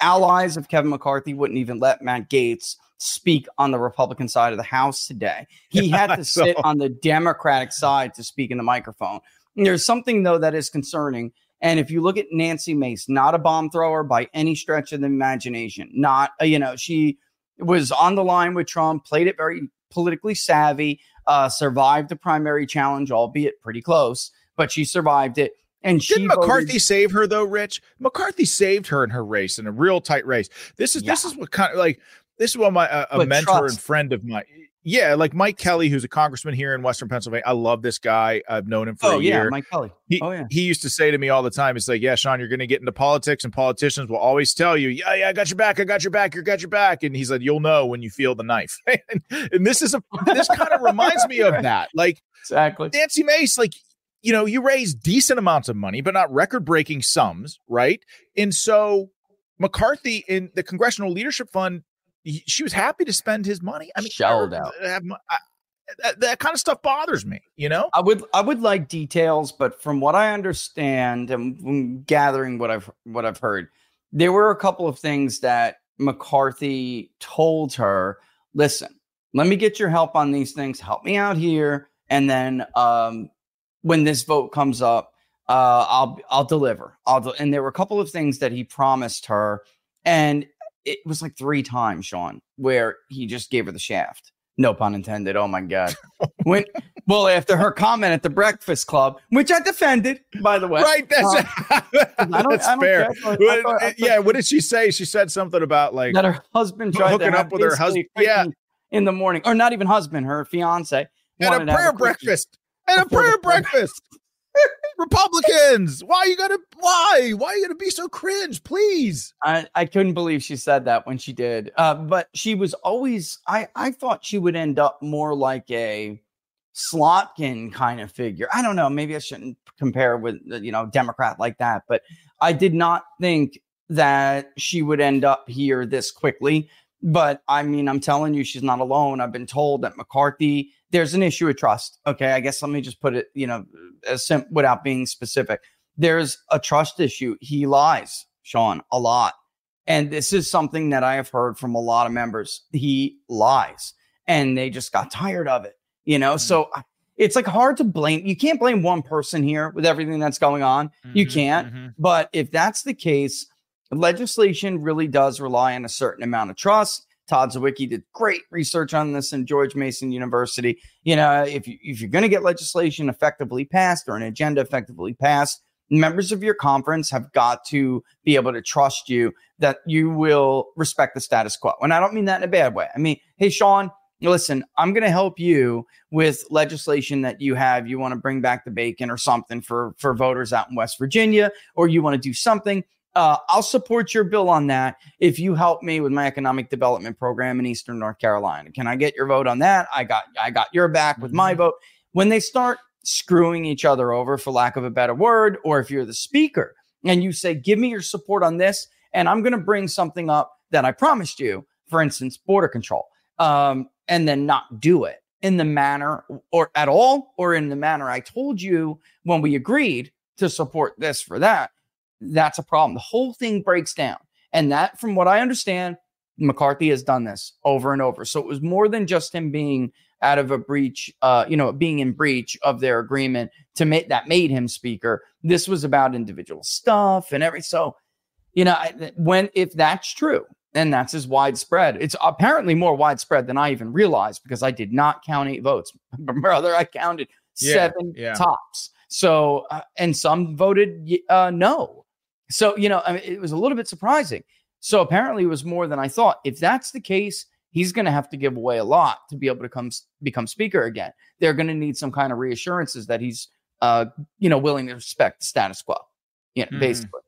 allies of Kevin McCarthy wouldn't even let Matt Gaetz speak on the Republican side of the House today. He had to sit on the Democratic side to speak in the microphone. There's something, though, that is concerning. And if you look at Nancy Mace, not a bomb thrower by any stretch of the imagination, not, you know, she was on the line with Trump, played it very politically savvy, uh, survived the primary challenge, albeit pretty close, but she survived it. And she
Didn't McCarthy
voted-
save her though, Rich? McCarthy saved her in her race in a real tight race. This is this is what kind of like this is what my uh, a mentor
trust.
and friend of mine. Yeah, like Mike Kelly, who's a congressman here in Western Pennsylvania. I love this guy. I've known him for
Oh
a
yeah,
year.
Mike Kelly.
He,
oh yeah.
he used to say to me all the time, "It's like, yeah, Sean, you're going to get into politics, and politicians will always tell you, yeah, yeah, I got your back, I got your back, you got your back." And he's like, "You'll know when you feel the knife." and, and this is a this kind of reminds me of that. Like
exactly,
Nancy Mace, like you know, you raise decent amounts of money, but not record breaking sums, right? And so McCarthy in the Congressional Leadership Fund, he- she was happy to spend his money. I mean,
Shelled out.
have I- that, that kind of stuff bothers me, you know.
I would I would like details, but from what I understand and from gathering what I've what I've heard, there were a couple of things that McCarthy told her. Listen, let me get your help on these things. Help me out here, and then um, when this vote comes up, uh, I'll I'll deliver. I'll do, and there were a couple of things that he promised her, and it was like three times, Sean, where he just gave her the shaft. No pun intended. Oh my god. When well, after her comment at the Breakfast Club, which I defended, by the way.
Right, that's,
um, I don't-
that's
I don't
fair.
care. I thought- I thought-
yeah, what did she say? She said something about like
that her husband tried
hooking
to
up with her husband. Yeah,
in the morning, or not even husband, her fiance,
and
wanted
a prayer breakfast, and a prayer breakfast. Republicans, why are you gonna why why are you gonna be so cringe? Please.
I, I couldn't believe she said that when she did. Uh, but she was always I I thought she would end up more like a Slotkin kind of figure. I don't know. Maybe I shouldn't compare with you know Democrat like that, but I did not think that she would end up here this quickly. But I mean, I'm telling you, she's not alone. I've been told that McCarthy, there's an issue of trust. Okay, I guess let me just put it, you know, as sim- without being specific. There's a trust issue. He lies, Sean, a lot. And this is something that I have heard from a lot of members. He lies and they just got tired of it, you know? Hmm. So it's like hard to blame. You can't blame one person here with everything that's going on. You mm-hmm, can't. Mm-hmm. But if that's the case, legislation really does rely on a certain amount of trust. Todd Zywicki did great research on this in George Mason University. You know, if you if you're going to get legislation effectively passed or an agenda effectively passed, members of your conference have got to be able to trust you that you will respect the status quo. And I don't mean that in a bad way. I mean, hey, Sean, listen, I'm going to help you with legislation that you have. You want to bring back the bacon or something for for voters out in West Virginia, or you want to do something. Uh, I'll support your bill on that if you help me with my economic development program in Eastern North Carolina. Can I get your vote on that? I got I got your back with my vote. When they start screwing each other over, for lack of a better word, or if you're the speaker and you say, "Give me your support on this," and I'm going to bring something up that I promised you, for instance, border control, um, and then not do it in the manner or at all, or in the manner I told you when we agreed to support this for that that's a problem. The whole thing breaks down. And that, from what I understand, McCarthy has done this over and over. So it was more than just him being out of a breach, uh, you know, being in breach of their agreement to make that made him speaker. This was about individual stuff and every. So, you know, when if that's true, and that's as widespread. It's apparently more widespread than I even realized because I did not count eight votes, brother. I counted
Yeah,
seven
yeah.
tops. So, uh, and some voted uh, no. So, you know, I mean, it was a little bit surprising. So apparently, it was more than I thought. If that's the case, he's going to have to give away a lot to be able to come become speaker again. They're going to need some kind of reassurances that he's, uh, you know, willing to respect the status quo. You know,
Mhm.
basically.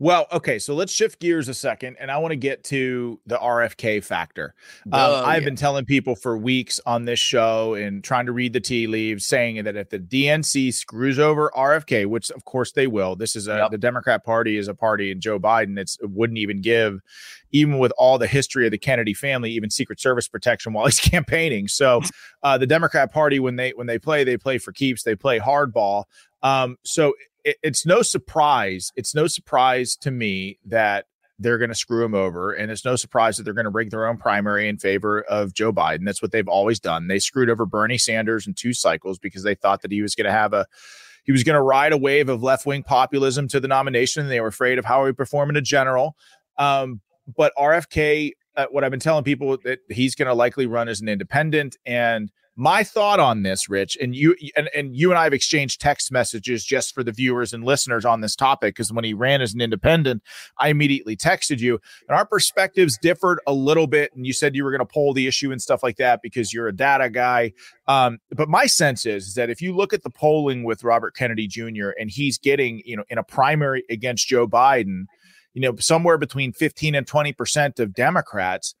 Well, okay, so let's shift gears a second, and I want to get to the RFK factor. Um,
Oh,
I've
yeah.
been telling people for weeks on this show and trying to read the tea leaves, saying that if the DNC screws over RFK, which of course they will, this is a the Democrat Party is a party, and Joe Biden, it's it wouldn't even give, even with all the history of the Kennedy family, even Secret Service protection while he's campaigning. So, uh, the Democrat Party, when they when they play, they play for keeps, they play hardball. Um, so it, it's no surprise. It's no surprise to me that they're going to screw him over, and it's no surprise that they're going to rig their own primary in favor of Joe Biden. That's what they've always done. They screwed over Bernie Sanders in two cycles because they thought that he was going to have a he was going to ride a wave of left wing populism to the nomination. And They were afraid of how he would perform in a general. Um, but RFK, uh, what I've been telling people that he's going to likely run as an independent, and My thought on this, Rich, and you and, and you and I have exchanged text messages just for the viewers and listeners on this topic because when he ran as an independent, I immediately texted you, and our perspectives differed a little bit. And you said you were going to poll the issue and stuff like that because you're a data guy. Um, but my sense is, is that if you look at the polling with Robert Kennedy Jr. and he's getting, you know, in a primary against Joe Biden, you know, somewhere between 15 and 20 percent of Democrats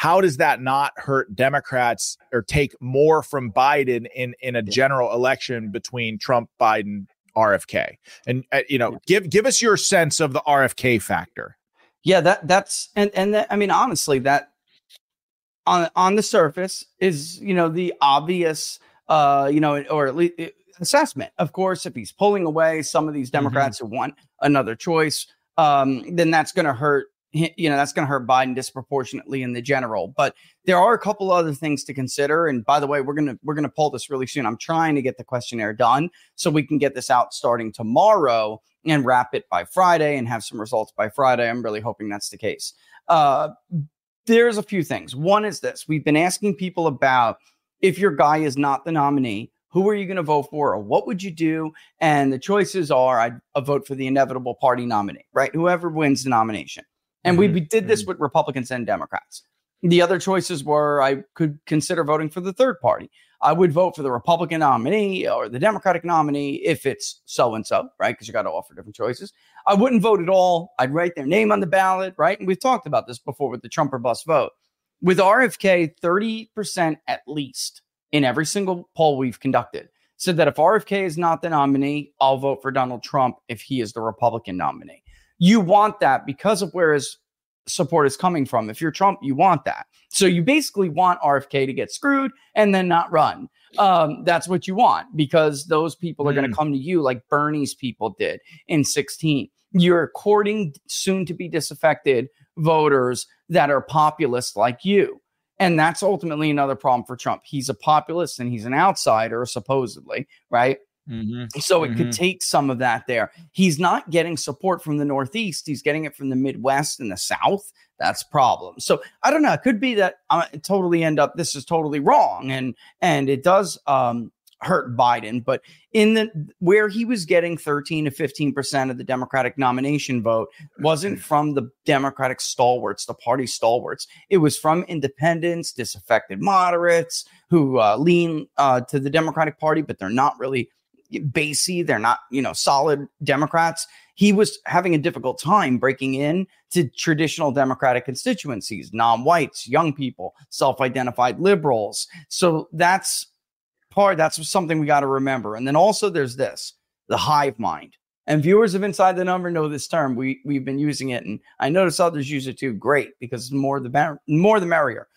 how does that not hurt Democrats or take more from Biden in in a general election between Trump, Biden, RFK? And uh, you know, give give us your sense of the RFK factor.
Yeah, that that's and and that, I mean honestly that on on the surface is you know the obvious uh you know or at least uh, assessment. Of course, if he's pulling away some of these mm-hmm. Democrats mm-hmm. who want another choice, um, then that's going to hurt you know that's going to hurt Biden disproportionately in the general. But there are a couple other things to consider. And by the way, we're gonna we're gonna pull this really soon. I'm trying to get the questionnaire done so we can get this out starting tomorrow and wrap it by Friday and have some results by Friday. I'm really hoping that's the case. Uh, there's a few things. One is this: we've been asking people about if your guy is not the nominee. Who are you going to vote for, or what would you do? And the choices are: I'd vote for the inevitable party nominee, right? Whoever wins the nomination. And mm-hmm. we did this mm-hmm. with Republicans and Democrats. The other choices were I could consider voting for the third party. I would vote for the Republican nominee or the Democratic nominee if it's so and so, right? Because you got to offer different choices. I wouldn't vote at all. I'd write their name on the ballot, right? And we've talked about this before with the Trump or bust vote. With RFK, 30% at least in every single poll we've conducted said that if RFK is not the nominee, I'll vote for Donald Trump if he is the Republican nominee. You want that because of where his support is coming from. If you're Trump, you want that. So you basically want RFK to get screwed and then not run. Um, that's what you want because those people are mm. going to come to you like Bernie's people did in 16. You're courting soon to be disaffected voters that are populist like you. And that's ultimately another problem for Trump. He's a populist and he's an outsider, supposedly, right? Mm-hmm. So it mm-hmm. could take some of that there. He's not getting support from the Northeast. He's getting it from the Midwest and the South. That's problem. So I don't know. It could be that I totally end up. This is totally wrong, and and it does um, hurt Biden. But in the where he was getting 13 to 15 percent of the Democratic nomination vote wasn't from the Democratic stalwarts, the party stalwarts. It was from independents, disaffected moderates who uh, lean uh, to the Democratic Party, but they're not really basey. They're not, you know, solid Democrats. He was having a difficult time breaking in to traditional Democratic constituencies, non-whites, young people, self-identified liberals. So that's part. That's something we got to remember. And then also there's this: the hive mind. And viewers of Inside the Number know this term. We we've been using it, and I notice others use it too. Great, because more the more the merrier.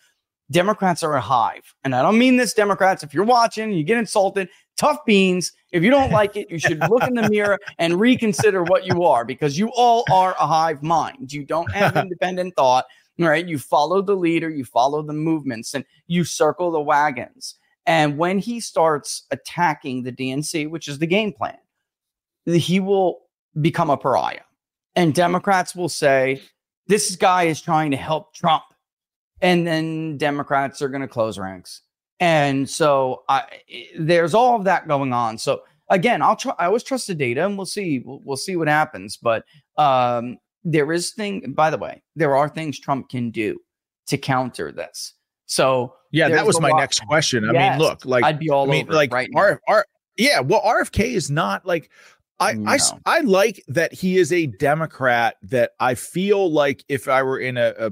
Democrats are a hive. And I don't mean this, Democrats. If you're watching, you get insulted, tough beans. If you don't like it, you should look in the mirror and reconsider what you are because you all are a hive mind. You don't have independent thought, right? You follow the leader, you follow the movements, and you circle the wagons. And when he starts attacking the DNC, which is the game plan, he will become a pariah. And Democrats will say, this guy is trying to help Trump and then Democrats are going to close ranks. And so I, there's all of that going on. So again, I'll try. I always trust the data, and we'll see. We'll, we'll see what happens. But um, there is thing. By the way, there are things Trump can do to counter this. So
yeah, that was my lot. next question. I yes, mean, look, like
I'd be all
I mean,
over
like
right
R, R, yeah. Well, RFK is not like I, no. I, I like that he is a Democrat that I feel like if I were in a, a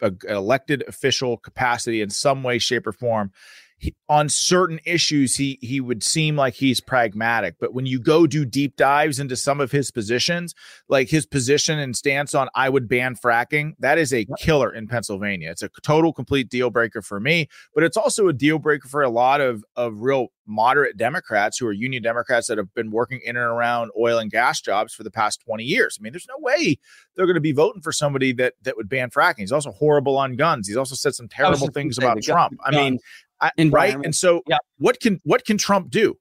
a, elected official capacity in some way, shape, or form, he, on certain issues he he would seem like he's pragmatic. But when you go do deep dives into some of his positions like his position and stance on i would ban fracking that is a killer in pennsylvania. It's a total complete deal breaker for me but it's also a deal breaker for a lot of of real moderate democrats who are union democrats that have been working in and around oil and gas jobs for the past 20 years. I mean there's no way they're going to be voting for somebody that that would ban fracking. He's also horrible on guns. He's also said some terrible things about trump. i mean I, right? And so, yeah. what can what can Trump do?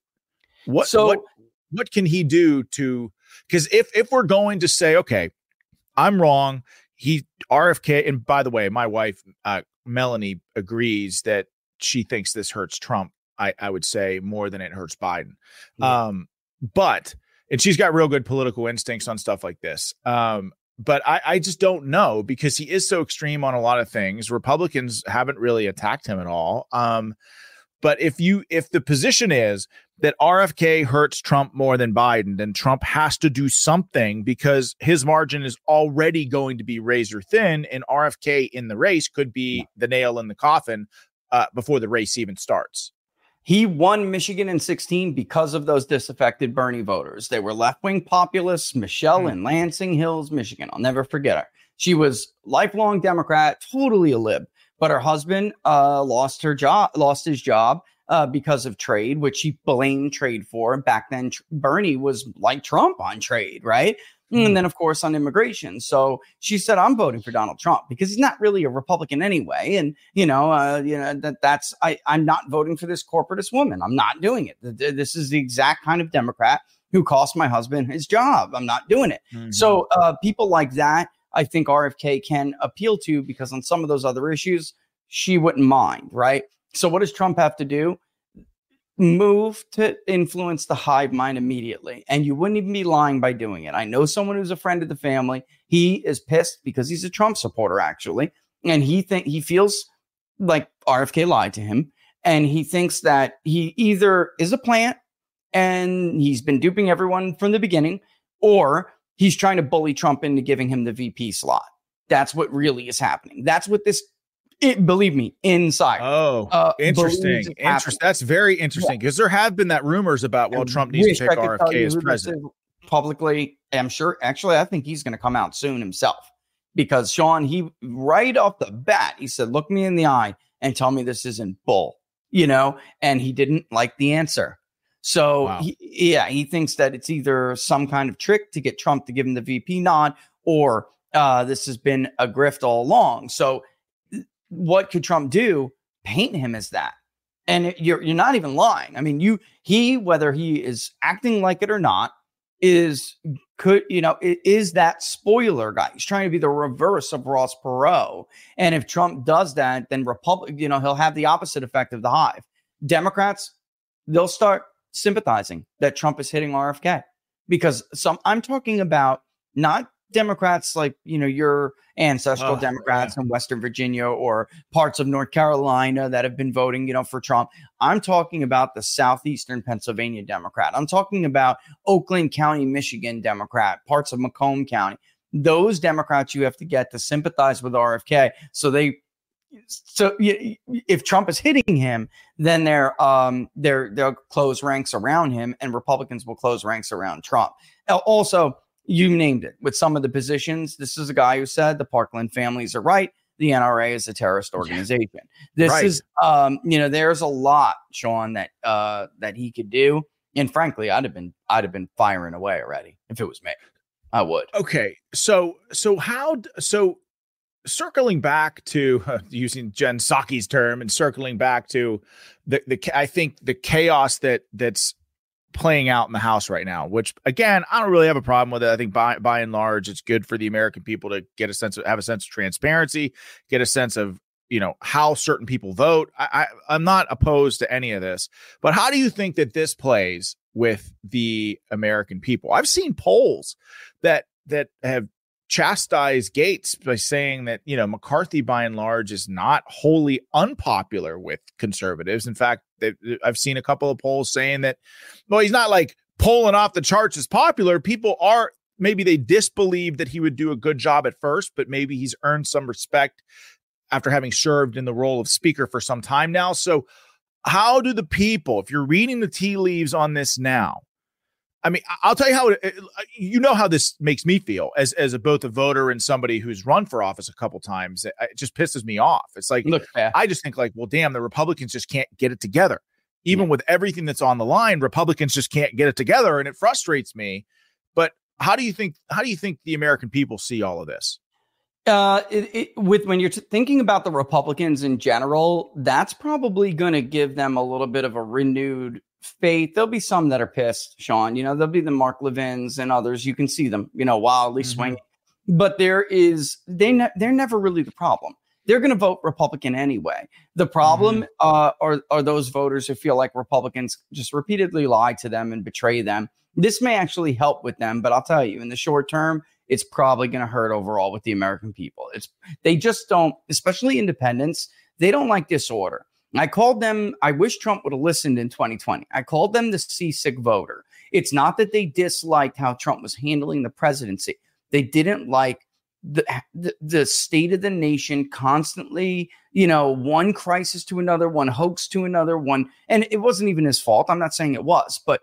What so what what can he do to? Because if if we're going to say, okay, I'm wrong, he RFK. And by the way, my wife uh, Melanie agrees that she thinks this hurts Trump. I, I would say more than it hurts Biden. Yeah. Um, but and she's got real good political instincts on stuff like this. Um, but I, I just don't know because he is so extreme on a lot of things. Republicans haven't really attacked him at all. Um, but if you if the position is that RFK hurts Trump more than Biden, then Trump has to do something because his margin is already going to be razor thin, and RFK in the race could be the nail in the coffin uh, before the race even starts.
He won Michigan in 16 because of those disaffected Bernie voters. They were left wing populists. Michelle mm. in Lansing Hills, Michigan. I'll never forget her. She was lifelong Democrat, totally a lib, but her husband uh, lost her job, lost his job uh, because of trade, which she blamed trade for. Back then, Bernie was like Trump on trade, right? Mm. And then, of course, on immigration. So she said, "I'm voting for Donald Trump because he's not really a Republican anyway." And you know, uh, you know that that's I, I'm not voting for this corporatist woman. I'm not doing it. This is the exact kind of Democrat who cost my husband his job. I'm not doing it. Mm-hmm. So uh, people like that, I think RFK can appeal to because on some of those other issues, she wouldn't mind, right? So what does Trump have to do? Move to influence the hive mind immediately. And you wouldn't even be lying by doing it. I know someone who's a friend of the family. He is pissed because he's a Trump supporter, actually. And he think he feels like RFK lied to him. And he thinks that he either is a plant and he's been duping everyone from the beginning, or he's trying to bully Trump into giving him the VP slot. That's what really is happening. That's what this it, believe me, inside.
Oh, uh, interesting. Interesting. That's very interesting because yeah. there have been that rumors about well, Trump needs to pick RFK as president
publicly. I'm sure. Actually, I think he's going to come out soon himself because Sean, he right off the bat, he said, "Look me in the eye and tell me this isn't bull," you know, and he didn't like the answer. So wow. he, yeah, he thinks that it's either some kind of trick to get Trump to give him the VP nod, or uh, this has been a grift all along. So what could Trump do? Paint him as that. And you're you're not even lying. I mean, you he whether he is acting like it or not is could you know is that spoiler guy. He's trying to be the reverse of Ross Perot. And if Trump does that, then Republic, you know, he'll have the opposite effect of the hive. Democrats, they'll start sympathizing that Trump is hitting RFK because some I'm talking about not Democrats like, you know, your ancestral oh, Democrats yeah. in Western Virginia or parts of North Carolina that have been voting, you know, for Trump. I'm talking about the southeastern Pennsylvania Democrat. I'm talking about Oakland County, Michigan Democrat, parts of Macomb County. Those Democrats you have to get to sympathize with RFK so they so if Trump is hitting him, then they're um they're they'll close ranks around him, and Republicans will close ranks around Trump. Also, you named it with some of the positions. This is a guy who said the Parkland families are right. The NRA is a terrorist organization. This right. is, um, you know, there's a lot, Sean, that uh, that he could do. And frankly, I'd have been, I'd have been firing away already if it was me. I would.
Okay, so so how so circling back to uh, using Jen Psaki's term and circling back to the the I think the chaos that that's playing out in the House right now, which again, I don't really have a problem with it. I think by by and large, it's good for the American people to get a sense of have a sense of transparency, get a sense of you know how certain people vote. I, I I'm not opposed to any of this, but how do you think that this plays with the American people? I've seen polls that that have chastise Gaetz by saying that, you know, McCarthy by and large is not wholly unpopular with conservatives. In fact, I've seen a couple of polls saying that, well, he's not like pulling off the charts as popular. People are maybe they disbelieve that he would do a good job at first, but maybe he's earned some respect after having served in the role of speaker for some time now. So, how do the people, if you're reading the tea leaves on this now, I mean, I'll tell you how it, you know how this makes me feel as as a, both a voter and somebody who's run for office a couple times. It, it just pisses me off. It's like Look, I just think like, well, damn, the Republicans just can't get it together. Even yeah. with everything that's on the line, Republicans just can't get it together, and it frustrates me. But how do you think how do you think the American people see all of this?
Uh, it, it, with when you're t- thinking about the Republicans in general, that's probably going to give them a little bit of a renewed faith. There'll be some that are pissed, Sean. You know, there'll be the Mark Levins and others. You can see them, you know, wildly mm-hmm. swinging. But there is they ne- they're never really the problem. they're going to vote Republican anyway. The problem mm-hmm. uh, are are those voters who feel like Republicans just repeatedly lie to them and betray them. This may actually help with them, but I'll tell you, in the short term, it's probably going to hurt overall with the American people. It's they just don't, especially independents, they don't like disorder. I called them, I wish Trump would have listened in 2020. I called them the seasick voter. It's not that they disliked how Trump was handling the presidency. They didn't like the, the, the state of the nation constantly, you know, one crisis to another, one hoax to another, one, and it wasn't even his fault. I'm not saying it was, but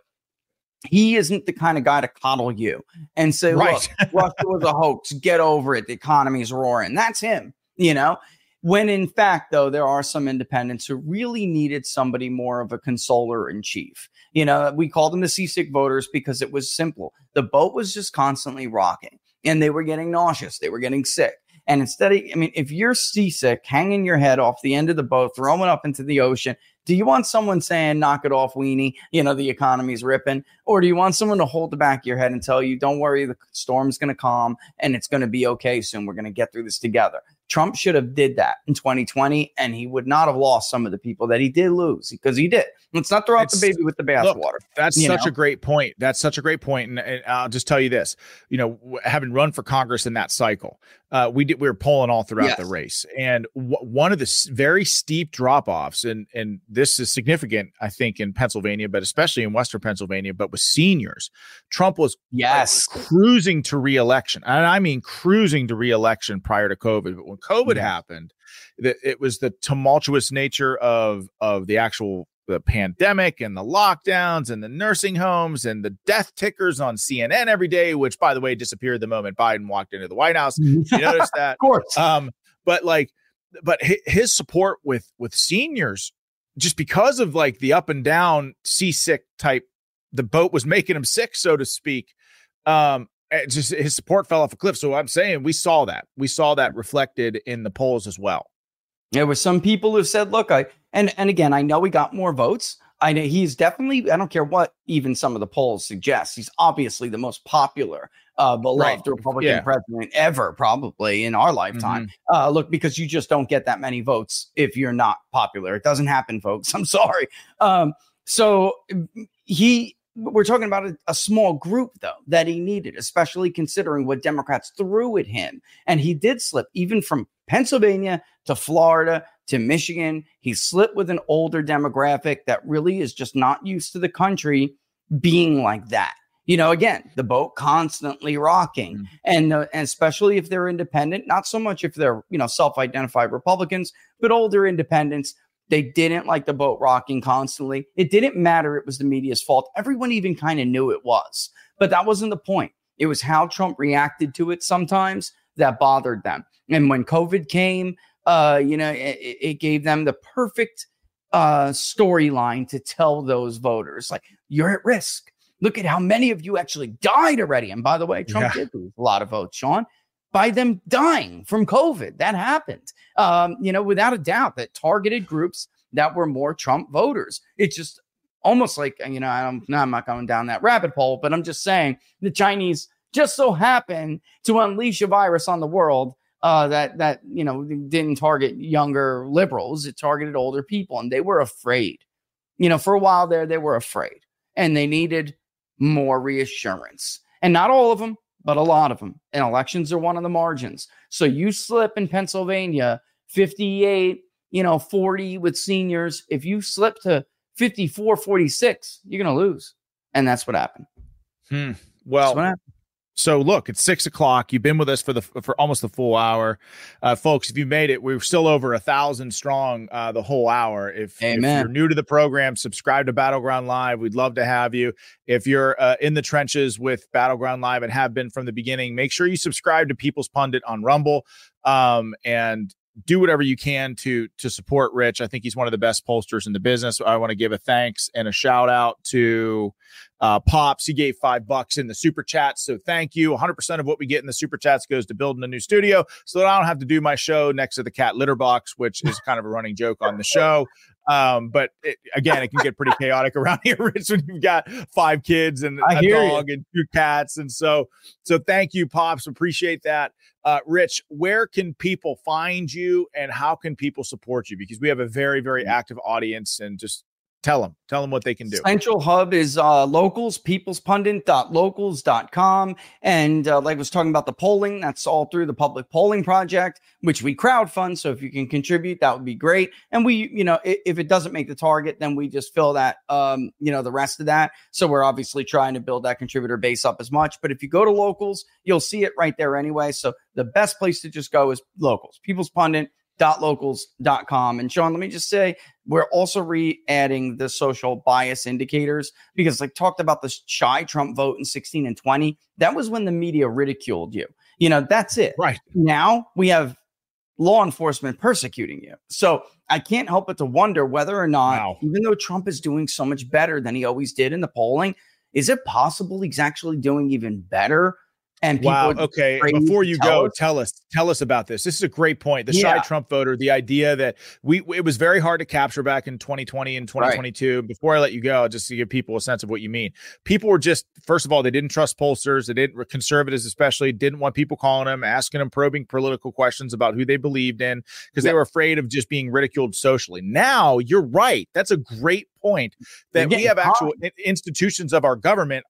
he isn't the kind of guy to coddle you and say, right. look, Russia was a hoax. Get over it. The economy's roaring. That's him, you know? When in fact, though, there are some independents who really needed somebody more of a consoler in chief. You know, we called them the seasick voters because it was simple. The boat was just constantly rocking and they were getting nauseous. They were getting sick. And instead of, I mean, if you're seasick, hanging your head off the end of the boat, throwing up into the ocean, do you want someone saying, knock it off, weenie, you know, the economy's ripping? Or do you want someone to hold the back of your head and tell you, don't worry, the storm's going to calm and it's going to be okay soon. We're going to get through this together. Trump should have did that in 2020, and he would not have lost some of the people that he did lose because he did. Let's not throw out the baby with the bathwater.
That's such know? a great point. That's such a great point. And, and, I'll just tell you this: you know, having run for Congress in that cycle, uh, we did we were polling all throughout yes. the race, and w- one of the very steep drop offs, and and this is significant, I think, in Pennsylvania, but especially in Western Pennsylvania, but with seniors, Trump was
yes
cruising to reelection, and I mean cruising to reelection prior to COVID. But when COVID happened, that it was the tumultuous nature of of the actual the pandemic and the lockdowns and the nursing homes and the death tickers on CNN every day, which by the way disappeared the moment Biden walked into the White House. You notice that,
of course.
Um, but like, but his support with with seniors, just because of like the up and down seasick type, the boat was making him sick, so to speak. Um, just his support fell off a cliff. So I'm saying we saw that. We saw that reflected in the polls as well.
There were some people who said, "Look, I and and again, I know he got more votes. I know he's definitely. I don't care what even some of the polls suggest. He's obviously the most popular, uh, beloved right. Republican yeah. president ever, probably in our lifetime. Mm-hmm. Uh, look, because you just don't get that many votes if you're not popular. It doesn't happen, folks. I'm sorry. Um, so he we're talking about a, a, small group though that he needed especially considering what democrats threw at him and he did slip even from pennsylvania to florida to michigan he slipped with an older demographic that really is just not used to the country being like that you know again the boat constantly rocking mm-hmm. and, uh, and especially if they're independent not so much if they're you know self-identified republicans but older independents they didn't like the boat rocking constantly. It didn't matter. It was the media's fault. Everyone even kind of knew it was, but that wasn't the point. It was how Trump reacted to it sometimes that bothered them. And when COVID came, uh, you know, it, it gave them the perfect uh, storyline to tell those voters, like, you're at risk. Look at how many of you actually died already. And by the way, Trump yeah. did lose a lot of votes, Sean by them dying from COVID. That happened, um, you know, without a doubt, that targeted groups that were more Trump voters. It's just almost like, you know, I'm, no, I'm not going down that rabbit hole, but I'm just saying the Chinese just so happen to unleash a virus on the world uh, that that you know didn't target younger liberals. It targeted older people, and they were afraid. You know, for a while there, they were afraid, and they needed more reassurance. And not all of them, but a lot of them. And elections are one of the margins. So you slip in Pennsylvania 58, you know, 40 with seniors. If you slip to 54, 46, you're going to lose. And that's what happened.
Hmm. Well, what happened. So look, it's six o'clock. You've been with us for the for almost the full hour, uh, folks. If you made it, we're still over a thousand strong uh, the whole hour. If, if, you're new to the program, subscribe to Battleground Live. We'd love to have you. If you're uh, in the trenches with Battleground Live and have been from the beginning, make sure you subscribe to People's Pundit on Rumble. Um, and do whatever you can to to support Rich. I think he's one of the best pollsters in the business. I want to give a thanks and a shout out to uh, Pops. He gave five bucks in the super chat, so thank you. 100 percent of what we get in the super chats goes to building a new studio, so that I don't have to do my show next to the cat litter box, which is kind of a running joke on the show. Um, but it, again, it can get pretty chaotic around here, Rich, when you've got five kids and
I
a dog
you.
and two cats. And so, so thank you, Pops. Appreciate that. Uh, Rich, where can people find you and how can people support you? Because we have a very, very
Mm.
active audience and just tell them, tell them what they can do.
Central Hub is uh, locals, peoplespundit.locals.com. And uh, like I was talking about the polling, that's all through the Public Polling Project, which we crowdfund. So if you can contribute, that would be great. And we, you know, if, if it doesn't make the target, then we just fill that, um, you know, the rest of that. So we're obviously trying to build that contributor base up as much. But if you go to locals, you'll see it right there anyway. So the best place to just go is locals, People's Pundit locals.com and Sean let me just say we're also re-adding the social bias indicators because like talked about the shy Trump vote in 16 and 20 that was when the media ridiculed you. You know that's it.
Right.
Now we have law enforcement persecuting you. So I can't help but to wonder whether or not even though Trump is doing so much better than he always did in the polling is it possible he's actually doing even better and
wow. Okay. Before you go,
us?
tell us, tell us about this. This is a great point. The
Yeah.
shy Trump voter, the idea that we, it was very hard to capture back in 2020 and 2022. Before I let you go, just to give people a sense of what you mean, people were just, first of all, they didn't trust pollsters. They didn't, conservatives especially, didn't want people calling them, asking them probing political questions about who they believed in because they were afraid of just being ridiculed socially. Now you're right. That's a great point that we have actual i- institutions of our government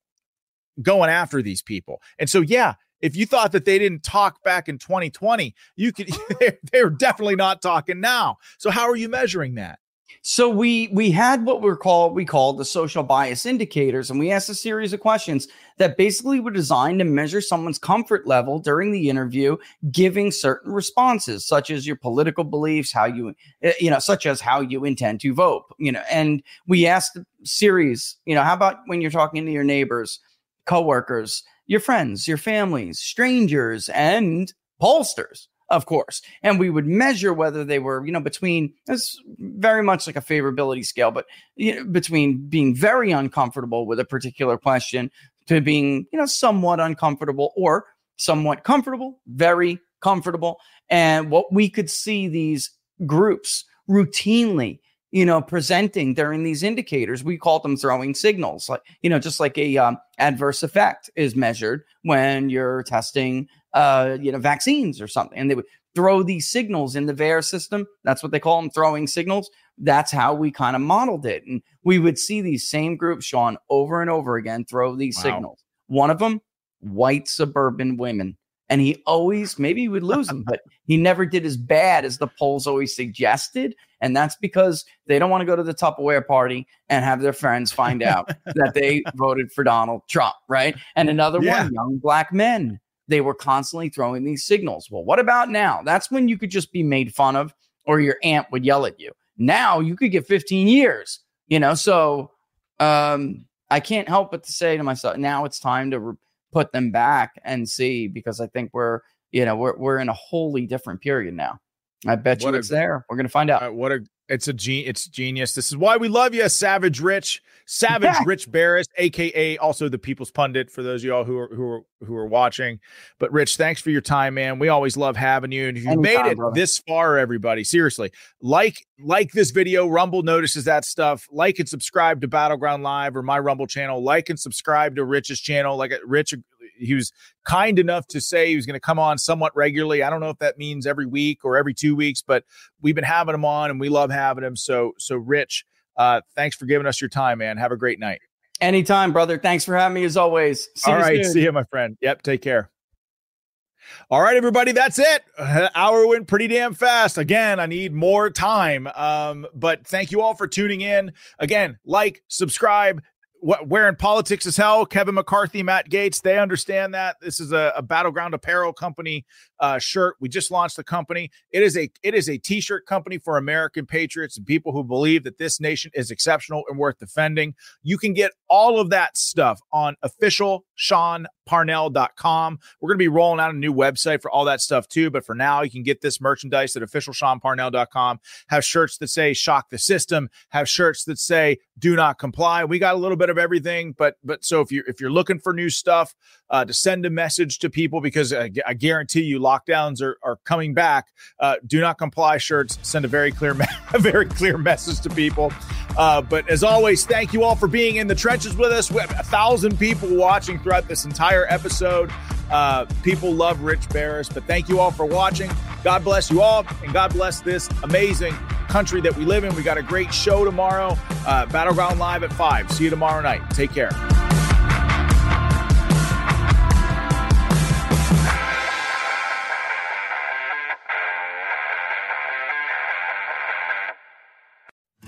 going after these people. And so, yeah, if you thought that they didn't talk back in 2020, you could they're, definitely not talking now. So how are you measuring that?
So we we had what we're called we called the social bias indicators, and we asked a series of questions that basically were designed to measure someone's comfort level during the interview, giving certain responses, such as your political beliefs, how you eh, you know, such as how you intend to vote, you know. And we asked a series, you know, how about when you're talking to your neighbors, coworkers, your friends, your families, strangers, and pollsters, of course. And we would measure whether they were, you know, between it's very much like a favorability scale, but you know, between being very uncomfortable with a particular question to being, you know, somewhat uncomfortable or somewhat comfortable, very comfortable. And what we could see these groups routinely you know presenting during these indicators. We call them throwing signals like you know just like a um, adverse effect is measured when you're testing uh you know vaccines or something and they would throw these signals in the VAERS system. That's what they call them throwing signals. That's how we kind of modeled it and we would see these same groups sean over and over again throw these
Wow.
signals. One of them white suburban women and he always maybe he would lose them but he never did as bad as the polls always suggested and that's because they don't want to go to the Tupperware party and have their friends find out that they voted for Donald Trump, right? And another
Yeah.
one, young black men. They were constantly throwing these signals. Well, what about now? That's when you could just be made fun of or your aunt would yell at you. Now you could get 15 years, you know? So um, I can't help but to say to myself, now it's time to re- put them back and see because I think we're, you know, we're, we're in a wholly different period now. I bet
What
you
a-
it's there. We're going to find out.
Uh, what a it's a gen- it's genius. This is why we love you, Savage Rich, Savage
Yeah.
Rich Baris, aka also the People's Pundit. For those of y'all who are who are who are watching, but Rich, thanks for your time, man. We always love having you, and if you
Anytime,
made it
brother.
this far, everybody, seriously, like like this video. Rumble notices that stuff. Like and subscribe to Battleground Live or my Rumble channel. Like and subscribe to Rich's channel. Like Rich, he was kind enough to say he was going to come on somewhat regularly. I don't know if that means every week or every two weeks, but we've been having him on and we love having him. So, so Rich, uh, thanks for giving us your time, man. Have a great night.
Anytime, brother. Thanks for having me as always. See
All
you soon.
See you, my friend. Yep. Take care. All right, everybody, that's it. Hour went pretty damn fast. Again, I need more time. Um, but thank you all for tuning in. Again, like, subscribe. What wearing politics is hell. Kevin McCarthy, Matt Gaetz, they understand that. This is a, a battleground apparel company uh, shirt. We just launched the company. It is a it is a t-shirt company for American patriots and people who believe that this nation is exceptional and worth defending. You can get all of that stuff on official SeanParnell.com. We're going to be rolling out a new website for all that stuff too. But for now, you can get this merchandise at officialSeanParnell.com. Have shirts that say shock the system, have shirts that say do not comply. We got a little bit of everything. But but so if you if you're looking for new stuff, uh, to send a message to people because I, I guarantee you lockdowns are, are coming back. Uh, do not comply shirts. Send a very clear a very clear message to people. Uh, but as always, thank you all for being in the trenches with us. We have a thousand people watching throughout this entire episode. Uh, people love Rich Baris, but thank you all for watching. God bless you all, and God bless this amazing country that we live in. We got a great show tomorrow. Uh, Battleground Live at 5. See you tomorrow night. Take care.